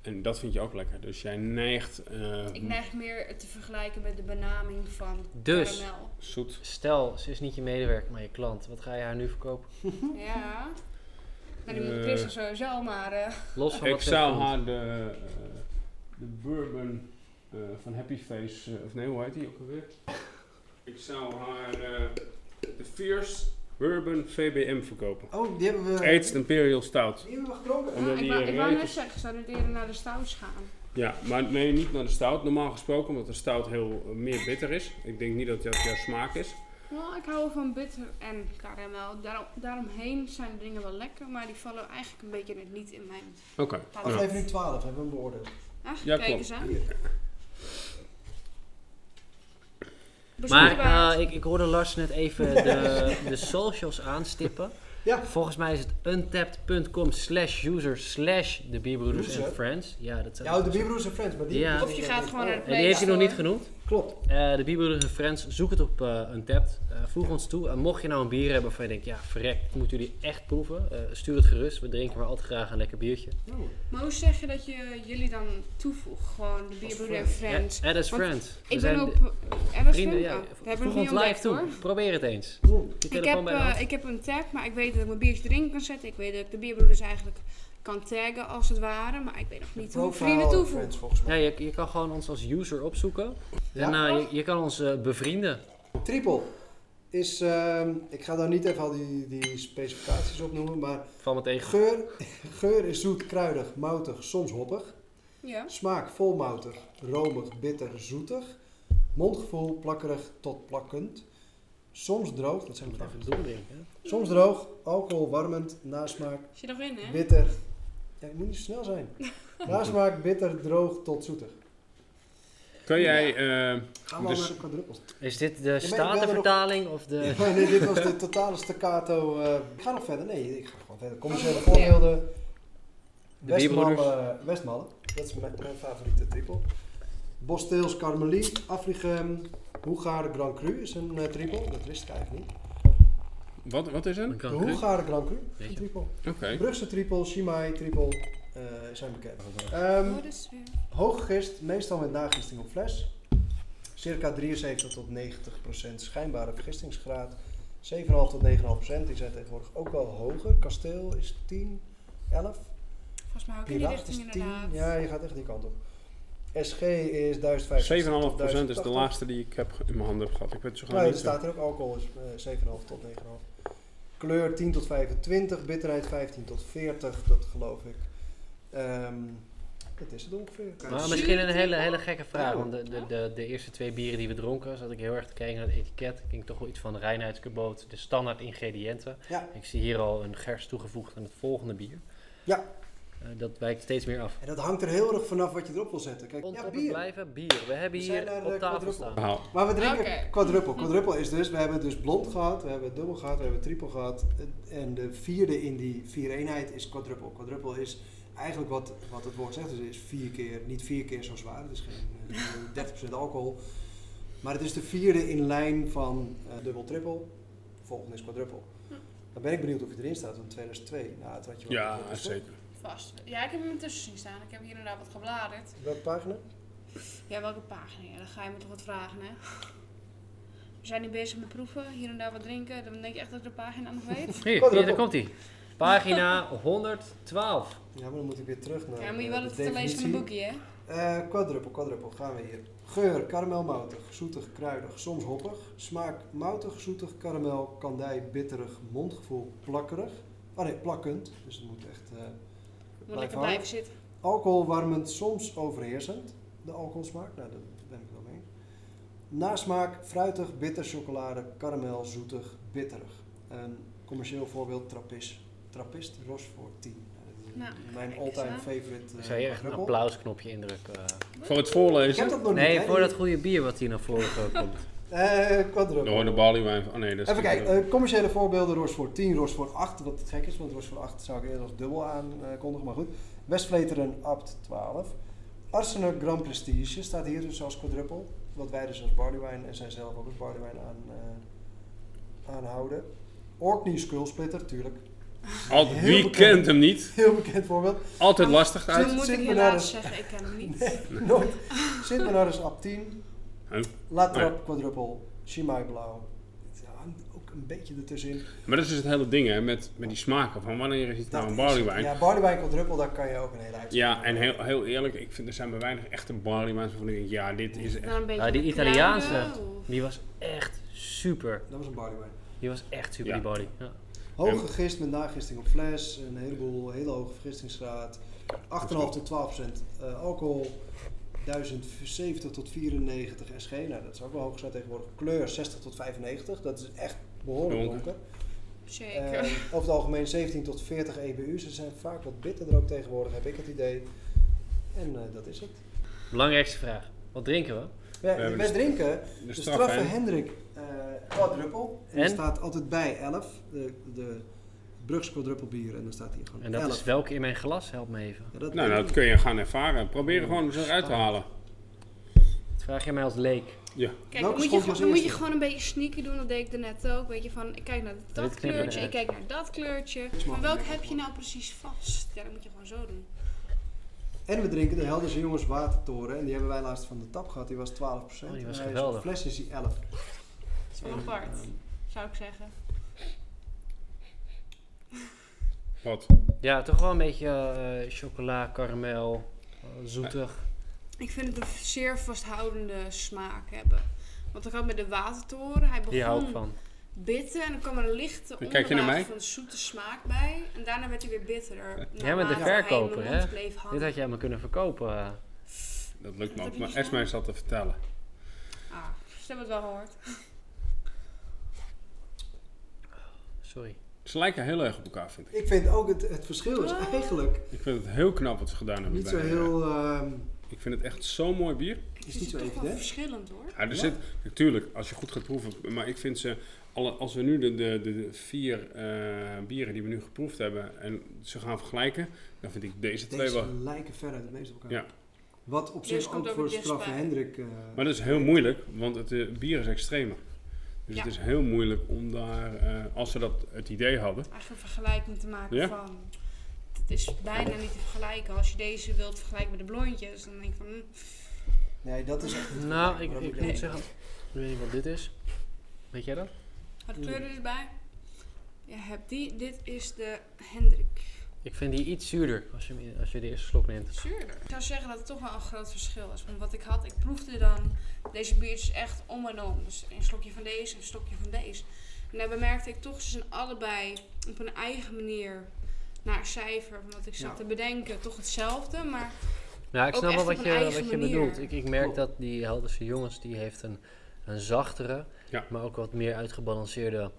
D: En dat vind je ook lekker. Dus jij neigt eh,
C: Ik neig meer te vergelijken met de benaming van
B: Dus.
C: karamel.
D: zoet.
B: Stel, ze is niet je medewerker, maar je klant. Wat ga je haar nu verkopen?
C: Ja. Nou, die moet
D: Eh.
C: Chris sowieso, maar... eh,
B: Los van
D: Ik zou haar de, eh, de bourbon eh, van Happy Face, of nee, hoe heet die ook alweer? Ik zou haar eh, de Fierce Bourbon VBM verkopen.
A: Oh, die hebben we...
D: Aged Imperial Stout.
A: Die hebben we gedronken.
C: Ah, ik
D: die
C: wou, ik wou net zeggen, zou dit eerder naar de stouts gaan?
D: Ja, maar nee, niet naar de stout. Normaal gesproken, omdat de stout heel meer bitter is. Ik denk niet dat dat jouw smaak is.
C: Nou, ik hou van bitter en karamel. Daarom, daaromheen zijn de dingen wel lekker, maar die vallen eigenlijk een beetje net niet in mijn
D: Oké. nou,
A: Aflevering 12 hebben we hem beoordeeld.
C: Ah,
D: Ja,
C: kijk
D: klopt.
C: eens aan.
B: Maar eh, ik, ik hoorde Lars net even de, de socials aanstippen.
A: Ja.
B: Volgens mij is het untapped.com slash user slash de Bierbroeders en Friends. Ja, dat zijn
A: Ja, de Bierbroers en Friends, maar die...
B: Ja.
C: Of je gaat gewoon naar de
B: En die heeft hij nog
C: Play
B: niet genoemd.
A: Klopt.
B: Eh, de Bierbroeders en Friends, zoek het op eh Untapped. Eh, voeg ons toe. En mocht je nou een bier hebben waarvan je denkt, ja, verrek, dat moeten jullie echt proeven. stuur het gerust. We drinken maar altijd graag een lekker biertje.
A: Oh.
C: Maar hoe zeg je dat je jullie dan toevoegt? Gewoon de bierbroeder en friends.
B: Add as friends. We
C: Ik ben
B: zijn
C: op... Er was
B: vrienden, ja.
C: oh, we hebben
B: Voeg
C: nog
B: ons live toe.
C: hoor.
B: Probeer het eens.
A: Oeh.
C: Ik heb, ik heb een tag, maar ik weet dat ik mijn biertje erin kan zetten. Ik weet dat ik de bierbroeders eigenlijk kan taggen als het ware. Maar ik weet nog niet hoe ik vrienden toevoeg.
A: Friends, volgens mij.
B: Ja, je, je kan gewoon ons als user opzoeken.
A: Ja?
B: En eh, je, je kan ons eh, bevrienden.
A: Triple is... ehm, ik ga daar niet even al die, die specificaties opnoemen, maar...
B: Val me tegen.
A: Geur, geur is zoet, kruidig, moutig, soms hoppig.
C: Ja.
A: Smaak volmoutig, romig, bitter, zoetig. Mondgevoel plakkerig tot plakkend. Soms droog, dat zijn we
B: Even.
A: Soms droog, alcohol warmend, nasmaak
C: Is je nog in, hè?
A: bitter. Ja, je moet niet zo snel zijn. Nasmaak bitter, droog tot zoetig.
D: Kan jij... eh,
A: Gaan we
D: Dus-
A: al naar de quadruppels.
B: Is dit de
A: er
B: statenvertaling of de...
A: Ja, nee, dit was de totale staccato. eh, ik ga nog verder. Nee, ik ga gewoon verder. Commerciële voorbeelden.
B: De bierbroeders.
A: Westmalle, Westmalle. Dat is mijn, mijn favoriete triple. Bosteels Carmelie, Afrigem, Hoegaarde Grand Cru is een eh, triple. Dat wist ik eigenlijk niet.
D: Wat, wat is
B: Een
D: het?
A: De? Hoegaarde Grand Cru, triple.
D: Oké.
A: Brugse triple, Chimay triple eh, zijn bekend. Ehm
C: is weer...
A: hooggegist, meestal met nagisting op fles. Circa 73 tot 90 procent schijnbare vergistingsgraad. 7,5 tot 9,5 procent. Die zijn tegenwoordig ook wel hoger. Kasteel is 10, 11.
C: Volgens mij ook in die richting
A: is 10.
C: inderdaad.
A: Ja, je gaat echt die kant op. SG is 1065 tot
D: 7,5% is de
A: 1080.
D: laagste die ik heb in mijn handen heb gehad. Ik weet zo
A: Nee,
D: gaan
A: er
D: niet.
A: staat er ook alcohol is eh, 7,5 tot 9,5. Kleur 10 tot 25, bitterheid 15 tot 40, dat geloof ik. Ehm dat is het ongeveer.
C: Zie
B: misschien een hele, hele gekke vraag. Want de, de, de, de eerste twee bieren die we dronken, zat ik heel erg te kijken naar het etiket. Ging toch wel iets van reinheidsgeboot, de standaard ingrediënten.
A: Ja.
B: Ik zie hier al een gers toegevoegd aan het volgende bier.
A: Ja.
B: Eh, dat wijkt steeds meer af.
A: En dat hangt er heel erg vanaf wat je erop wil zetten. Kijk, ja, bier.
B: blijven, bier. We hebben
A: We
B: hier
A: naar
B: op
A: de
B: tafel
A: quadruple.
B: staan.
D: Verhaal.
A: Maar we drinken
C: Oké.
A: quadruple. Quadruple is dus, we hebben dus blond gehad, we hebben dubbel gehad, we hebben triple gehad. En de vierde in die vier eenheid is quadruple. Quadruple is eigenlijk wat, wat het woord zegt, dus het is vier keer, niet vier keer zo zwaar. Het is geen eh, 30% alcohol. Maar het is de vierde in lijn van eh, dubbel triple. Volgende is quadruple.
C: Hm.
A: Dan ben ik benieuwd of je erin staat, want 2002, nou, het had je wel.
D: Ja, zeker.
C: Vast. Ja, ik heb hem ertussen zien staan. Ik heb hier inderdaad wat gebladerd.
A: Welke pagina?
C: Ja, welke pagina? Ja, dan ga je me toch wat vragen, hè? We zijn nu bezig met proeven, hier en daar wat drinken. Dan denk je echt dat ik de pagina nog weet.
B: Hier, hier daar komt hij. Pagina 112.
A: Ja, maar dan moet ik weer terug naar
C: Ja, moet je
A: eh,
C: wel
A: de
C: het te lezen van een boekje, hè?
A: Eh quadruple, quadruple, gaan we hier. Geur, karamelmoutig, zoetig, kruidig, soms hoppig. Smaak, moutig, zoetig, karamel, kandij, bitterig, mondgevoel, plakkerig. Oh nee, plakkend, dus het moet echt... eh,
C: Moet lekker
A: hangen.
C: blijven zitten.
A: Alcohol warmend, soms overheersend. De alcoholsmaak, nou daar ben ik wel mee. Nasmaak, fruitig, bitter, chocolade, karamel, zoetig, bitterig. Een commercieel voorbeeld, Trappist. Trappist, Rochefort 10. Eh,
C: Nou,
A: mijn all-time favorite.
B: Ik
A: eh,
B: zou hier echt een applausknopje indrukken.
D: Voor het
A: Ik heb
D: voorlezen.
A: dat nog
B: Nee,
A: niet,
B: voor dat goede bier wat hier naar voren komt.
A: Eh, quadruple.
D: Door de barleywijn. Oh nee, dat is
A: Even kijken, eh, commerciële voorbeelden, Rochefort 10, Rochefort 8, wat het gek is, want Rochefort 8 zou ik eerder als dubbel aankondigen, maar goed. Westvleteren Abt 12. Arsener Grand Prestige staat hier dus als quadruple, wat wij dus als barleywijn en zij zelf ook als barleywijn aan, eh, aanhouden. Orkney Skullsplitter, tuurlijk.
D: Al, wie
A: bekend.
D: kent hem niet?
A: Heel bekend voorbeeld.
D: Altijd lastig
C: Toen
D: uit.
C: moet ik helaas zeggen, ik ken hem niet.
A: Nooit. Sint Bernardus Abt 10.
D: Oh.
A: La Trappe quadruple, Chimay Blauw. Het hangt ook een beetje ertussenin.
D: Maar dat is dus het hele ding hè, met, met die smaken. Van wanneer is het nou een barleywijn?
A: Ja, barleywijn quadruple, daar kan je ook een hele uit.
D: Ja, en heel, heel eerlijk, ik vind er zijn bij weinig echte barleywijns waarvan ik denk, ja, dit is echt...
C: Dan een beetje
B: Ja, die
C: met
B: Italiaanse.
C: kruiden,
B: Die was echt super.
A: Dat was een barleywijn.
B: Die was echt super,
D: Ja.
B: die body. Ja.
A: Hoge gist met nagisting op fles, een heleboel, hele hoge vergistingsgraad. 8,5 tot 12 procent eh, alcohol. 1070 tot 94 SG, nou dat is ook wel hoog zijn tegenwoordig. Kleur 60 tot 95, dat is echt behoorlijk
D: Donker.
A: donker.
C: Zeker.
A: Eh, over het algemeen 17 tot 40 EBU, ze zijn vaak wat bitterder ook tegenwoordig, heb ik het idee. En eh, dat is het.
B: Belangrijkste vraag. Wat drinken we?
A: Ja, wij drinken
D: De
A: de
D: straf,
A: straffe? Hendrik eh quadruple. En,
B: En?
A: er staat altijd bij 11, de, de Brugse quadruple bier. En dan staat hier gewoon
B: En dat
A: 11.
B: is welke in mijn glas? Help me even.
A: Ja, dat
D: Nou,
A: weet
D: dat kun je gaan ervaren. Probeer er gewoon eens eruit te halen.
B: Dat vraag je mij als leek.
D: Ja.
C: Kijk, dan moet, je, gewoon- dan moet je gewoon een beetje sneaky doen. Dat deed ik daarnet ook. Weet je, van ik kijk naar dat kleurtje, ik kijk naar dat kleurtje. Maar welke
A: makkelijker.
C: heb je nou precies vast? Ja, dat moet je gewoon zo doen.
A: En we drinken de Helderse Jongens Watertoren. En die hebben wij laatst van de tap gehad. Die was 12%.
B: Oh, die was
A: En
B: geweldig.
A: op fles is die 11.
C: Dat is wel apart,
A: ehm,
C: zou ik zeggen.
D: Wat?
B: Ja, toch wel een beetje eh, chocola, karamel, eh, zoetig.
C: Ik vind het een zeer vasthoudende smaak hebben. Want ik had met de watertoren, hij
B: Die hou ik
C: begon
B: van.
C: bitter en dan kwam er een lichte
D: Dan
C: onderlaag van de zoete smaak bij. En daarna werd hij weer bitterder.
B: met de verkoper, hè? Dit had jij me kunnen verkopen.
D: Dat lukt me ook. Maar Esma
C: gedaan?
D: is dat te vertellen.
C: Ah, ze hebben het wel gehoord.
B: Sorry.
D: Ze lijken heel erg op elkaar, vind ik.
A: Ik vind ook het, het verschil is
C: Ah.
A: eigenlijk
D: Ik vind het heel knap wat ze gedaan hebben.
A: niet zo
D: bij,
A: heel... ehm,
D: Ik vind het echt zo'n mooi bier.
C: Het
A: is niet zo
C: toch wel
A: evident.
C: verschillend hoor.
D: Ja, er
A: Ja.
D: zit natuurlijk, als je goed gaat proeven, maar ik vind ze, alle, als we nu de, de, de, vier eh, bieren die we nu geproefd hebben en ze gaan vergelijken, dan vind ik deze twee
A: Deze
D: wel.
A: lijken ver uit het meeste op elkaar.
D: Ja.
A: Wat op
C: Deze
A: zich
C: komt
A: ook
C: ook
A: voor straffe. Hendrik... eh,
D: Maar dat is heel moeilijk, want het eh, bier is extremer. Dus
C: Ja.
D: het is heel moeilijk om daar, eh, als ze dat het idee hadden.
C: Eigenlijk een vergelijking te maken
D: Ja.
C: van... Het is bijna niet te vergelijken. Als je deze wilt vergelijken met de blondjes, dan denk ik van... hm,
A: Nee, dat is echt niet
B: Nou, ik, ik moet zeggen, ik weet niet wat dit is. Weet jij dat?
C: Had de kleur er dus bij? Je hebt die. Dit is de Hendrik.
B: Ik vind die iets zuurder als je, hem- als je de eerste slok neemt.
C: Zuurder. Ik zou zeggen dat het toch wel een groot verschil is. Want wat ik had, ik proefde dan deze biertjes echt om en om. Dus een slokje van deze, een slokje van deze. En daar bemerkte ik toch, ze zijn allebei op een eigen manier naar cijfer, wat ik zat
A: Ja.
C: te bedenken, toch hetzelfde. Maar
B: Ja, ik
C: Ook
B: snap wel
C: echt
B: wat
C: op
B: je,
C: eigen
B: wat je
C: manier.
B: bedoelt. Ik, ik merk dat die Helderse jongens, die heeft een, een zachtere,
D: Ja.
B: maar ook wat meer uitgebalanceerde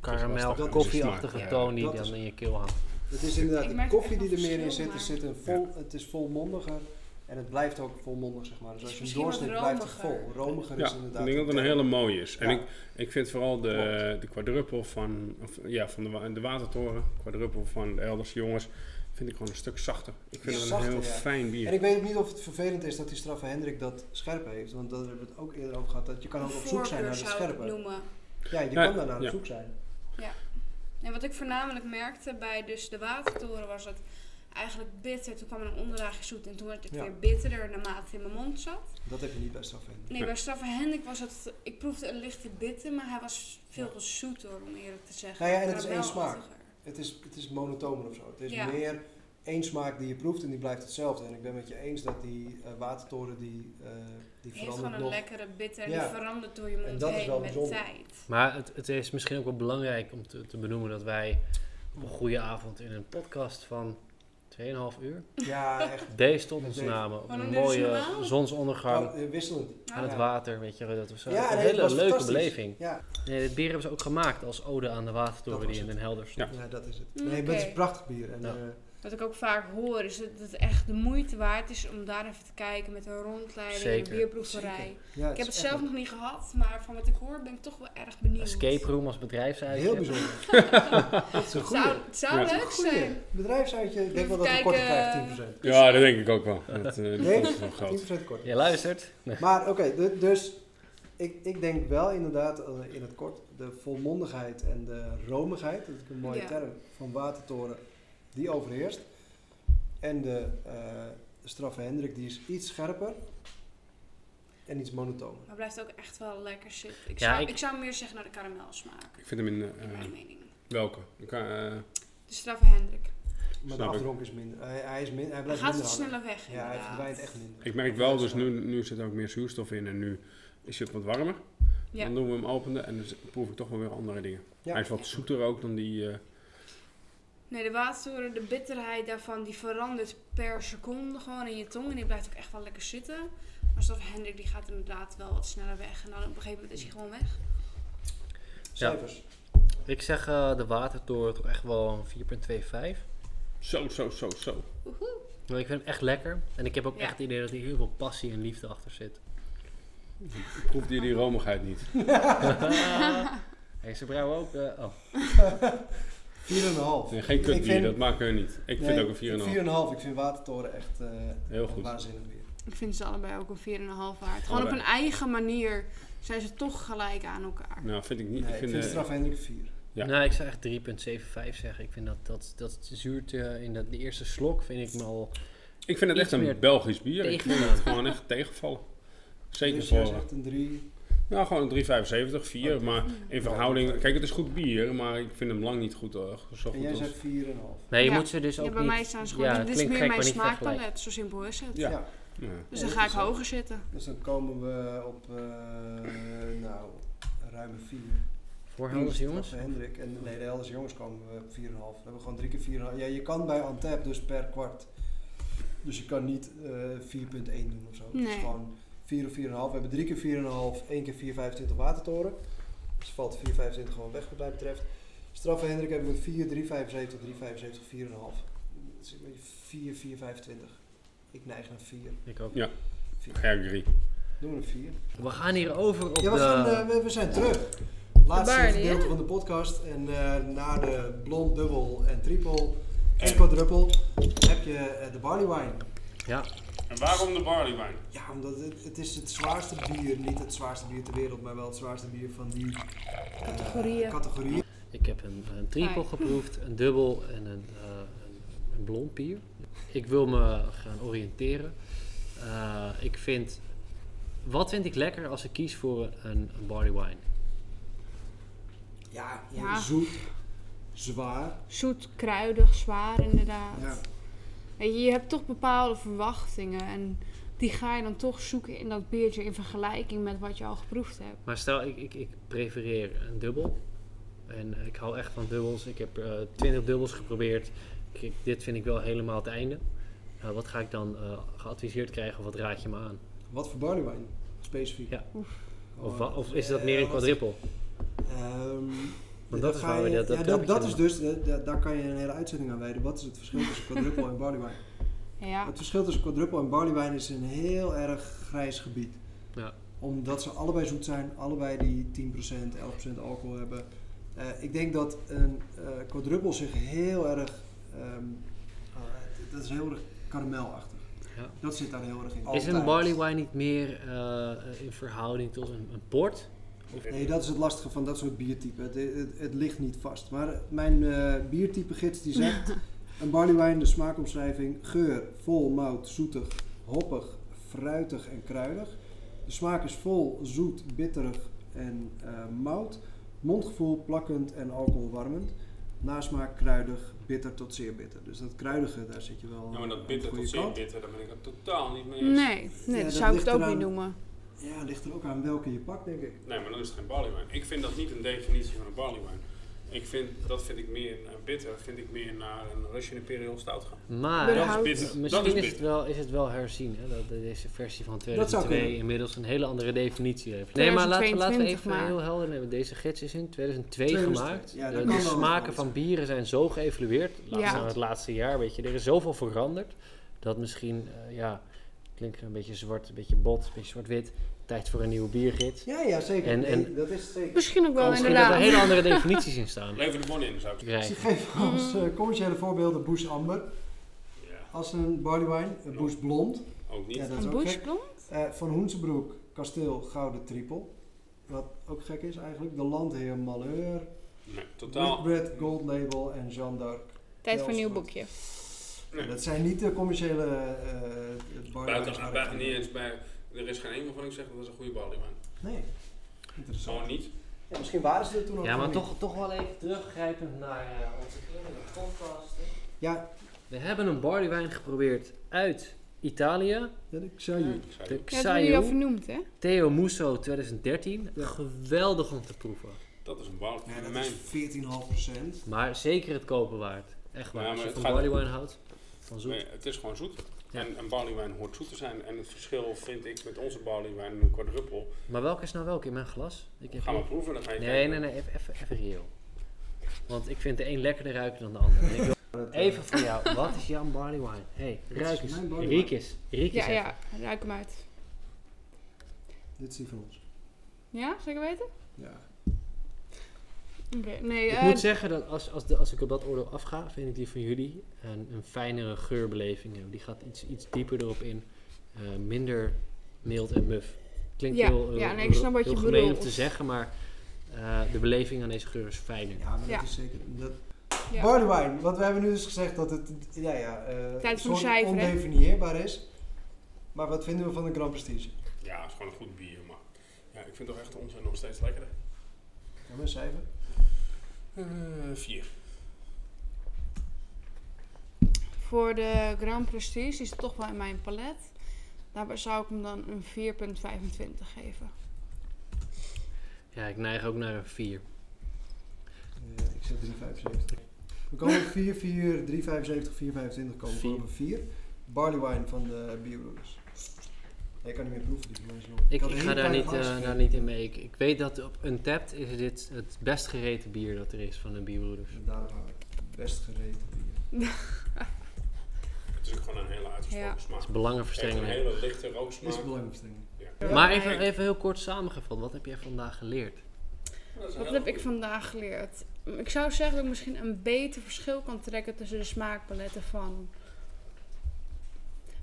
B: karamel, koffieachtige toon die dan in je keel hangt.
A: Het is inderdaad
C: Ik
A: de koffie die er meer in zit. Er zit een vol, Het is volmondiger en het blijft ook volmondig, zeg maar. Dus als je hem doorsnit, blijft het vol.
C: romiger.
D: Ja,
A: is
D: ik
A: inderdaad...
D: denk dat het een hele mooie is. En
A: Ja.
D: ik, ik vind vooral de, de quadruppel van, of, ja, van de, de watertoren, quadruppel van de Elderse jongens, vind ik gewoon een stuk zachter. Ik vind
A: Ja,
D: het
A: zachter,
D: een heel
A: ja.
D: fijn bier.
A: En ik weet ook niet of het vervelend is dat die straffe Hendrik dat scherp heeft. Want daar hebben we het ook eerder over gehad. Dat je kan ook op zoek zijn naar
C: ik het
A: scherpe.
C: noemen.
A: Ja, je
D: Ja,
A: kan daar naar op zoek zijn.
C: En wat ik voornamelijk merkte bij dus de watertoren was het eigenlijk bitter. Toen kwam er een onderlaagje zoet en toen werd het
A: Ja.
C: weer bitterder naarmate het in mijn mond zat.
A: Dat heb je niet bij straffe Hendrik.
C: Nee, bij Straffe Hendrik was het, ik proefde een lichte bitter, maar hij was veel zoeter om eerlijk te zeggen.
A: Nou ja, en het is één smaak. Het is, het is monotoner of zo. Het is
C: Ja.
A: meer één smaak die je proeft en die blijft hetzelfde. En ik ben met je eens dat die eh, watertoren die, eh die verandert
C: gewoon een
A: nog.
C: lekkere bitter
A: Ja.
C: die verandert door je
A: En
C: mond
A: is
C: heen
A: wel
C: met
A: bijzonder.
C: tijd.
B: Maar het, het is misschien ook wel belangrijk om te, te benoemen dat wij op een goede avond in een podcast van 2,5 uur
A: Ja, echt.
B: deze tot ons namen. Op een mooie zonsondergang
A: Oh, eh, wisselend.
B: aan het water, weet je, dat was zo.
A: Ja,
B: een hele leuke beleving.
A: Ja,
B: Nee, dit bier hebben ze ook gemaakt als ode aan de watertoren die in. Den Helder stond.
D: Ja.
A: ja, dat is het.
C: Mm,
A: Nee, maar het is prachtig bier. En,
B: Ja.
A: Eh,
C: Wat ik ook vaak hoor is dat het echt de moeite waard is om daar even te kijken met een rondleiding,
B: Zeker.
C: een bierproeverij.
A: ja,
C: Ik heb het zelf nog niet gehad, maar van wat ik hoor ben ik toch wel erg benieuwd.
B: Escape room als bedrijfsuitje.
A: Heel bijzonder. dat is een goeie.
C: Zou, het zou
D: Ja.
C: leuk zijn.
A: Bedrijfsuitje, ik denk wel dat we korting
C: kijken.
A: krijgen, 10%.
D: Ja, dat denk ik ook wel. Dat, eh, die
A: Nee?
D: is wel groot.
A: 10% korting.
B: Je luistert.
A: Maar oké, du- dus ik, ik denk wel inderdaad eh, in het kort de volmondigheid en de romigheid, dat is een mooie
C: Ja.
A: term, van Watertoren, die overheerst. En de, eh de straffe Hendrik, die is iets scherper en iets monotoner.
C: Maar blijft ook echt wel lekker zitten. Ik,
B: Ja,
C: zou,
B: ik-
C: ik... zou meer zeggen naar de karamelsmaak,
D: Ik vind hem in, eh,
C: in mijn mening.
D: welke? Ik kan, eh,
C: De straffe Hendrik.
A: Maar de
D: Snap ik.
A: afdronk is minder. Hij, hij, is min, hij
C: Hij
A: blijft
C: gaat
A: minder
C: sneller weg
A: Ja, hij verdwijnt echt minder.
D: ik merk wel, dus nu, nu zit er ook meer zuurstof in en nu is het wat warmer.
C: Ja.
D: Dan doen we hem openen en dan proef ik toch wel weer andere dingen.
A: Ja.
D: Hij is wat zoeter ook dan die... eh,
C: Nee, de watertoren, de bitterheid daarvan, die verandert per seconde gewoon in je tong. En die blijft ook echt wel lekker zitten. Maar Straffe Hendrik, die gaat inderdaad wel wat sneller weg. En dan op een gegeven moment is hij gewoon weg.
A: Cijfers.
B: Ik zeg eh, de watertoren toch echt wel een 4.25.
D: zo, zo, zo, zo.
C: Woehoe.
B: Maar ik vind hem echt lekker. En ik heb ook
C: Ja.
B: echt het idee dat hier heel veel passie en liefde achter zit.
D: Proefde je die romigheid niet?
B: hey, ze brouwen ook... eh, oh.
A: 4,5.
D: Nee, geen
A: Ik
D: kutbier,
A: vind-
D: dat maken we niet. Ik vind ook een 4,5.
A: 4,5. Ik vind Watertoren echt eh,
D: Heel
A: een
D: goed.
A: waanzinnig bier.
C: Ik vind ze allebei ook een 4,5 waard. Gewoon op een eigen manier zijn ze toch gelijk aan elkaar.
D: Nou, vind ik niet.
A: Nee,
D: ik vind,
A: ik vind straf Hendrik 4.
D: Ja.
B: Nou, ik zou echt 3.75 zeggen. Ik vind dat, dat, dat zuurtje in dat, de eerste slok vind ik me al...
D: ik vind het echt een Belgisch bier. Ik vind het gewoon echt tegenvallen. Zeker
A: Dus jij
D: voor...
A: zegt een 3.
D: Nou, gewoon een 3,75, 4.
A: Oké.
D: Maar in verhouding... Kijk, het is goed bier, maar ik vind hem lang niet goed, eh, zo
A: En
D: goed
A: jij
D: als...
A: zegt 4,5.
B: Nee, je
C: Ja.
B: moet ze dus ook
C: Ja, bij
B: niet...
C: mij staan ze gewoon.
B: ja,
C: dit is meer
B: gek,
C: mijn smaakpalet. Zo simpel is het.
A: Ja.
D: Ja.
C: Dus dan ga ik
A: zo.
C: hoger zitten.
A: Dus dan komen we op, eh nou, ruime 4.
B: Voor Helders jongens?
A: Hendrik. En nee, de Helders jongens komen we op 4,5. We hebben gewoon drie keer 4,5. Ja, je kan bij Antep dus per kwart. Dus je kan niet eh 4,1 doen of zo. Het is
C: Nee.
A: gewoon 4 of 4,5. We hebben drie keer 4,5, één keer 4,25 watertoren. Dus valt 4,25 gewoon weg wat mij betreft. Straffe Hendrik hebben we 4, 3,75, 3,75, 4,5. Dat is een beetje 4, 4,25. Ik neig naar 4.
B: Ik ook.
D: Ja.
A: 4.
D: Agree.
A: Doen we een 4.
B: We gaan hier over op
A: Ja, we,
B: de...
A: gaan, eh, we, we zijn terug. Laatste gedeelte
C: hè?
A: van de podcast. En eh, na de blond, dubbel en triple en quadruppel heb je eh, de barley wine.
B: Ja,
D: En waarom de barley wine?
A: Ja, omdat het, het is het zwaarste bier, niet het zwaarste bier ter wereld, maar wel het zwaarste bier van die eh,
C: Categorieën.
A: categorieën.
B: ik heb een, een triple
C: Hi.
B: geproefd, een dubbel en een, eh, een, een blond bier. Ik wil me gaan oriënteren. Eh, ik vind... Wat vind ik lekker als ik kies voor een, een barley wine?
A: Ja,
C: Ja.
A: zoet, zwaar.
C: Zoet, kruidig, zwaar inderdaad.
A: Ja.
C: Weet je, je hebt toch bepaalde verwachtingen en die ga je dan toch zoeken in dat biertje in vergelijking met wat je al geproefd hebt.
B: Maar stel, ik, ik, ik prefereer een dubbel. En ik hou echt van dubbels. Ik heb eh 20 dubbels geprobeerd. Kijk, dit vind ik wel helemaal het einde. Uh, wat ga ik dan uh, geadviseerd krijgen of wat raad je me aan?
A: Wat voor barley wine specifiek?
B: Ja. Of, of, of, is dat meer een quadruppel?
A: Um,
B: Want dat,
A: je,
B: dat, dat,
A: ja, dat, dat is dus, dat, daar kan je een hele uitzending aan wijden. Wat is het verschil tussen quadruppel en barley wine?
C: Ja.
A: Het verschil tussen quadruppel en barley wine is een heel erg grijs gebied.
B: Ja.
A: Omdat ze allebei zoet zijn, allebei die 10%, 11% alcohol hebben. Uh, ik denk dat een uh, quadruppel zich heel erg, um, uh, dat is heel erg karamelachtig.
B: Ja.
A: Dat zit daar heel erg in.
B: Is een barley wine niet meer uh, in verhouding tot een, een port?
A: Of nee, dat is het lastige van dat soort biertypen. Het, het, het ligt niet vast. Maar mijn uh, biertype gids die zegt... een barley wine, de smaakomschrijving... geur, vol, mout, zoetig, hoppig, fruitig en kruidig. De smaak is vol, zoet, bitterig en uh, mout. Mondgevoel plakkend en alcoholwarmend. Nasmaak kruidig, bitter tot zeer bitter. Dus dat kruidige, daar zit je wel
D: Ja, maar dat bitter tot zeer bitter, daar ben ik het totaal niet mee
C: eens. Nee, nee ja, dat zou ik het ook niet noemen.
A: Ja, ligt er ook aan welke je pakt, denk ik.
D: Nee, maar dan is het geen barley wine. Ik vind dat niet een definitie van een barley wine. Ik vind, dat vind ik meer uh, bitter, dat vind ik meer naar een Russian Imperial Stout gaan.
B: Maar
D: dat is bitter.
B: misschien
D: dat is,
B: is, het wel, is het wel herzien, hè, dat deze versie van 2002 inmiddels een hele andere definitie heeft. Nee, maar laten, laten we even maar. heel helder nemen. Deze gids is in 2002
A: 2002.
B: gemaakt.
A: Ja,
B: de de smaken van bieren zijn zo geëvalueerd, laatst ja. het laatste jaar, weet je, er is zoveel veranderd, dat misschien, uh, ja, klinkt een beetje zwart, een beetje bot, een beetje zwart-wit, tijd voor een nieuwe biergids.
A: Ja, ja, zeker.
B: En, en
A: nee, dat is zeker.
C: Misschien ook wel,
B: misschien
C: inderdaad.
B: dat er hele andere definities in staan.
D: Lever de bon in, zou ik
A: zeggen. Ik geef als uh, commerciële voorbeelden Bush Amber.
D: Ja.
A: Als een barley wine. Uh, Bush Blond.
D: Ook niet.
A: Ja, dat is
C: Een
A: ook
C: Bush. Blond?
A: Uh, van Hoensebroek, Kasteel Gouden Triple. Wat ook gek is eigenlijk. De Landheer Malheur.
D: Nee, totaal.
A: Whitbread Gold Label en Jeanne d'Arc.
C: Tijd voor een nieuw boekje.
A: Nee. Dat zijn niet de commerciële uh,
D: Buiten, buiten niet eens bij... Er is geen een waarvan ik zeg dat is een goede wine.
A: Nee. Interessant.
D: Gewoon niet.
A: Ja, misschien waren ze er toen ook
B: Ja, maar toch, toch wel even teruggrijpend naar uh, onze eerdere podcast.
A: Ja.
B: We hebben een barley wine geprobeerd uit Italië.
A: Ja, de Xayu.
B: De
C: Ja, dat heb je al vernoemd, hè?
B: Theo Musso 2013.
A: Ja.
B: Geweldig om te proeven.
D: Dat is een barley
A: Ja, dat
D: Mijn-
A: is 14,5 procent.
B: Maar zeker het kopen waard. Echt waar.
D: Ja,
B: Als
D: maar
B: je van
D: gaat-
B: barley wine houdt, van zoet.
D: Nee, het is gewoon zoet.
B: Ja.
D: En een barley wine hoort zoet te zijn. En het verschil vind ik met onze barley wine en een quadruppel.
B: Maar welke is nou welke in mijn glas? Ik heb
D: Ga maar proeven, dan ga je
B: Nee,
D: kijken.
B: nee, nee, even, even, even reëel. Want ik vind de een lekkerder ruiken dan de ander. En ik wil even voor jou, wat is jouw barley wine? hey, ruik
A: is
B: eens. Riek eens. Riek eens
C: Ja,
B: even.
C: ja, ruik hem uit.
A: Dit is die van ons.
C: Ja, zeker weten?
A: Ja.
C: Oké, nee.
B: Ik
C: eh,
B: moet zeggen dat als, als, de, als ik op dat oordeel afga, vind ik die van jullie een, een fijnere geurbeleving hebben. Die gaat iets, iets dieper erop in. eh, minder mild en muf. Klinkt
C: Ja,
B: heel, heel,
C: ja, nee, ik snap wat
B: heel
C: je
B: gemeen om
C: bedoelt.
B: te zeggen, maar eh, de beleving aan deze geur is fijner.
A: Ja, maar
C: Ja.
A: dat is zeker. Dat,
C: ja.
A: Barley wine, want we hebben nu dus gezegd dat het ja, ja, eh,
C: cijfer, hè?
A: ondefinieerbaar is. Maar wat vinden we van de Grand Prestige?
D: Ja, het is gewoon een goed bier. Maar ja, ik vind toch echt onze nog steeds lekkerder.
A: Ja, maar een cijfer?
D: Eh, vier.
C: Voor de Grand Prestige is het toch wel in mijn palet. Daarbij zou ik hem dan een 4,25 geven.
B: Ja, ik neig ook naar een 4.
A: Eh, ik zet 3,75. We komen op 4, 4, 3,75, 4,25 komen we
B: Vier.
A: op 4. Barley wine van de Bierbroeders. Ik kan niet meer proeven, nog.
B: Ik, ga daar niet, eh,
A: gekregen.
B: daar niet in mee. Ik, ik weet dat op Untapped is dit het best gereten bier dat er is van de bierbroeders.
A: En Daarom hou ik best gereten bier.
D: Het is ook gewoon een hele uitgesproken
C: Ja.
D: smaak.
B: Het is
D: Het een hele lichte rooksmaak.
A: Is.
D: Ja.
B: Maar even, even heel kort samengevat, wat heb jij vandaag geleerd?
C: Wat heb ik vandaag geleerd? Ik zou zeggen dat ik misschien een beter verschil kan trekken tussen de smaakpaletten van.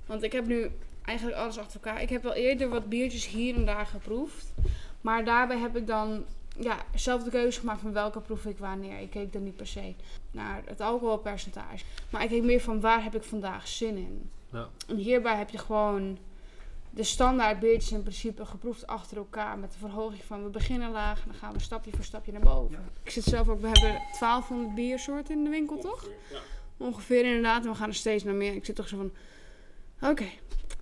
C: Want ik heb nu eigenlijk alles achter elkaar. Ik heb wel eerder wat biertjes hier en daar geproefd. Maar daarbij heb ik dan ja, zelf de keuze gemaakt van welke proef ik wanneer. Ik keek dan niet per se naar het alcoholpercentage. Maar ik keek meer van waar heb ik vandaag zin in.
B: Ja.
C: En hierbij heb je gewoon de standaard biertjes in principe geproefd achter elkaar met de verhoging van we beginnen laag en dan gaan we stapje voor stapje naar boven. Ik zit zelf ook, we hebben 1200 biersoorten in de winkel toch?
D: Ja.
C: Ongeveer inderdaad, en we gaan er steeds naar meer. Ik zit toch zo van, oké,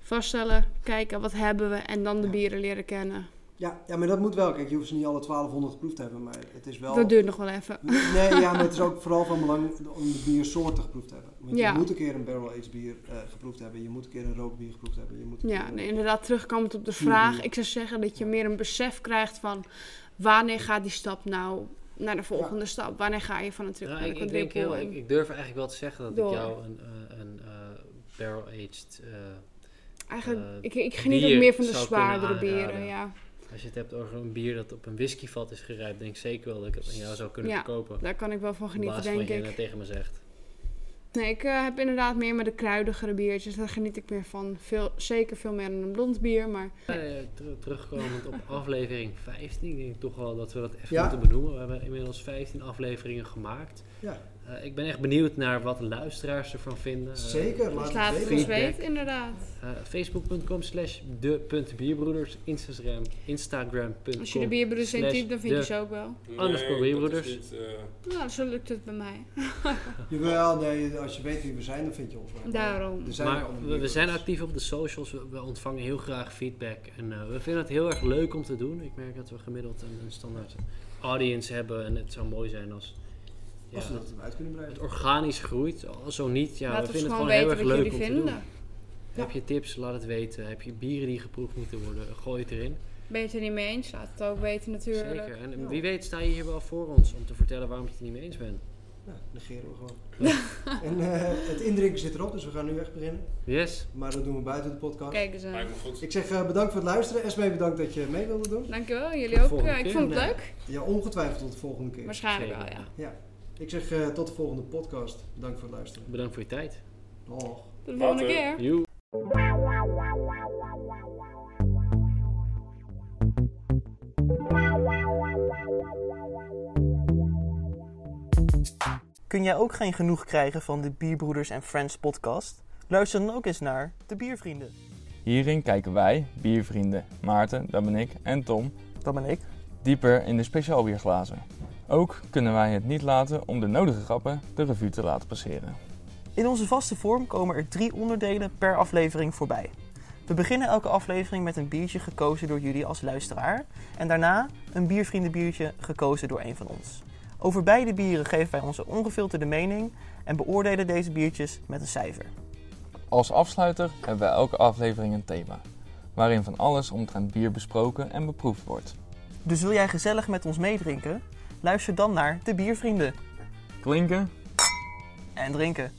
C: vaststellen, kijken wat hebben we en dan de
A: Ja.
C: bieren leren kennen.
A: Ja, ja, maar dat moet wel. Kijk, je hoeft ze niet alle 1200 geproefd te hebben, maar het is wel...
C: Dat duurt nog wel even.
A: Nee, ja, maar het is ook vooral van belang om de biersoorten geproefd te hebben. Want
C: Ja.
A: je moet een keer een barrel-aged bier eh, geproefd hebben. Je moet een keer een rookbier geproefd hebben. Je moet
C: Ja, nee, inderdaad, terugkomend op de vraag. Ik zou zeggen dat je meer een besef krijgt van wanneer gaat die stap nou naar de volgende stap? Wanneer ga je van een
B: Ja,
C: naar
B: ik,
C: de
B: ik, denk heel,
C: quadruple?
B: ik, ik durf eigenlijk wel te zeggen dat
C: Door.
B: ik jou een, eh, een eh, barrel-aged... eh,
C: Eigenlijk,
B: eh,
C: ik, ik geniet ook meer van de zwaardere bieren, ja.
B: als je het hebt over een bier dat op een whiskyvat is gerijpt, denk ik zeker wel dat ik het aan jou zou kunnen
C: Ja,
B: verkopen.
C: Daar kan ik wel van
B: Op
C: genieten,
B: basis van
C: denk
B: wat je
C: ik.
B: net tegen me zegt.
C: Nee, ik eh, heb inderdaad meer met de kruidigere biertjes. Daar geniet ik meer van. Veel, zeker veel meer dan een blond bier, maar
B: Eh, ter- terugkomend op aflevering 15, ik denk toch wel dat we dat even
A: Ja.
B: moeten benoemen. We hebben inmiddels 15 afleveringen gemaakt.
A: Ja,
B: Eh, ik ben echt benieuwd naar wat de luisteraars ervan vinden. Eh,
A: zeker. Laat
C: dus
A: het
C: laat het
A: weten.
C: ons
B: Feedback.
C: weten, inderdaad.
B: eh, Facebook.com slash de.bierbroeders. Instagram, Instagram.com
C: Als je de bierbroeders intypt, dan vind je ze ook wel.
B: Underscore
D: dat
B: Bierbroeders.
D: niet,
C: Nou, zo lukt het bij mij.
A: Jawel, nee, als je weet wie we zijn, dan vind je ons wel.
C: Daarom.
A: Zijn
B: Maar we, we zijn actief op de socials. We, we ontvangen heel graag feedback. En we vinden het heel erg leuk om te doen. Ik merk dat we gemiddeld een, een standaard audience hebben. En het zou mooi zijn als ja,
A: Als we dat uit kunnen breiden.
B: het organisch groeit. Zo niet, ja,
C: Laat
B: we vinden het
C: gewoon
B: heel erg
C: wat
B: leuk
C: jullie
B: om te
C: vinden.
B: doen. Heb je tips, laat het weten. Heb je bieren die geproefd moeten worden, gooi het erin.
C: Ben je het er niet mee eens? Laat het ook weten natuurlijk.
B: Zeker. En
A: Ja.
B: wie weet sta je hier wel voor ons om te vertellen waarom je het er niet mee eens bent.
A: Nou, negeren we gewoon. en eh, het indrinken zit erop, dus we gaan nu echt beginnen.
B: Yes.
A: Maar dat doen we buiten de podcast.
C: Kijk eens aan.
A: Ik zeg eh, bedankt voor het luisteren. Esmee, bedankt dat je mee wilde doen.
C: Dankjewel, jullie ook. Eh, ik vond het leuk.
A: Ja, ongetwijfeld tot de volgende keer.
C: Waarschijnlijk wel, ja.
A: Ja. Ik zeg eh, tot de volgende podcast. Bedankt voor het luisteren.
B: Bedankt voor je tijd.
A: Dag.
C: Tot de volgende
D: Later.
C: keer.
B: Joe.
E: Kun jij ook geen genoeg krijgen van de Bierbroeders en Friends podcast? Luister dan ook eens naar De Biervrienden.
F: Hierin kijken wij, biervrienden Maarten, dat ben ik, en Tom,
E: Dat ben ik.
F: dieper in de speciaalbierglazen. Ook kunnen wij het niet laten om de nodige grappen de revue te laten passeren.
E: In onze vaste vorm komen er drie onderdelen per aflevering voorbij. We beginnen elke aflevering met een biertje gekozen door jullie als luisteraar. En daarna een biervriendenbiertje gekozen door een van ons. Over beide bieren geven wij onze ongefilterde mening en beoordelen deze biertjes met een cijfer.
F: Als afsluiter hebben we elke aflevering een thema, waarin van alles omtrent bier besproken en beproefd wordt.
E: Dus wil jij gezellig met ons meedrinken? Luister dan naar De Biervrienden
F: Klinken?
E: en drinken.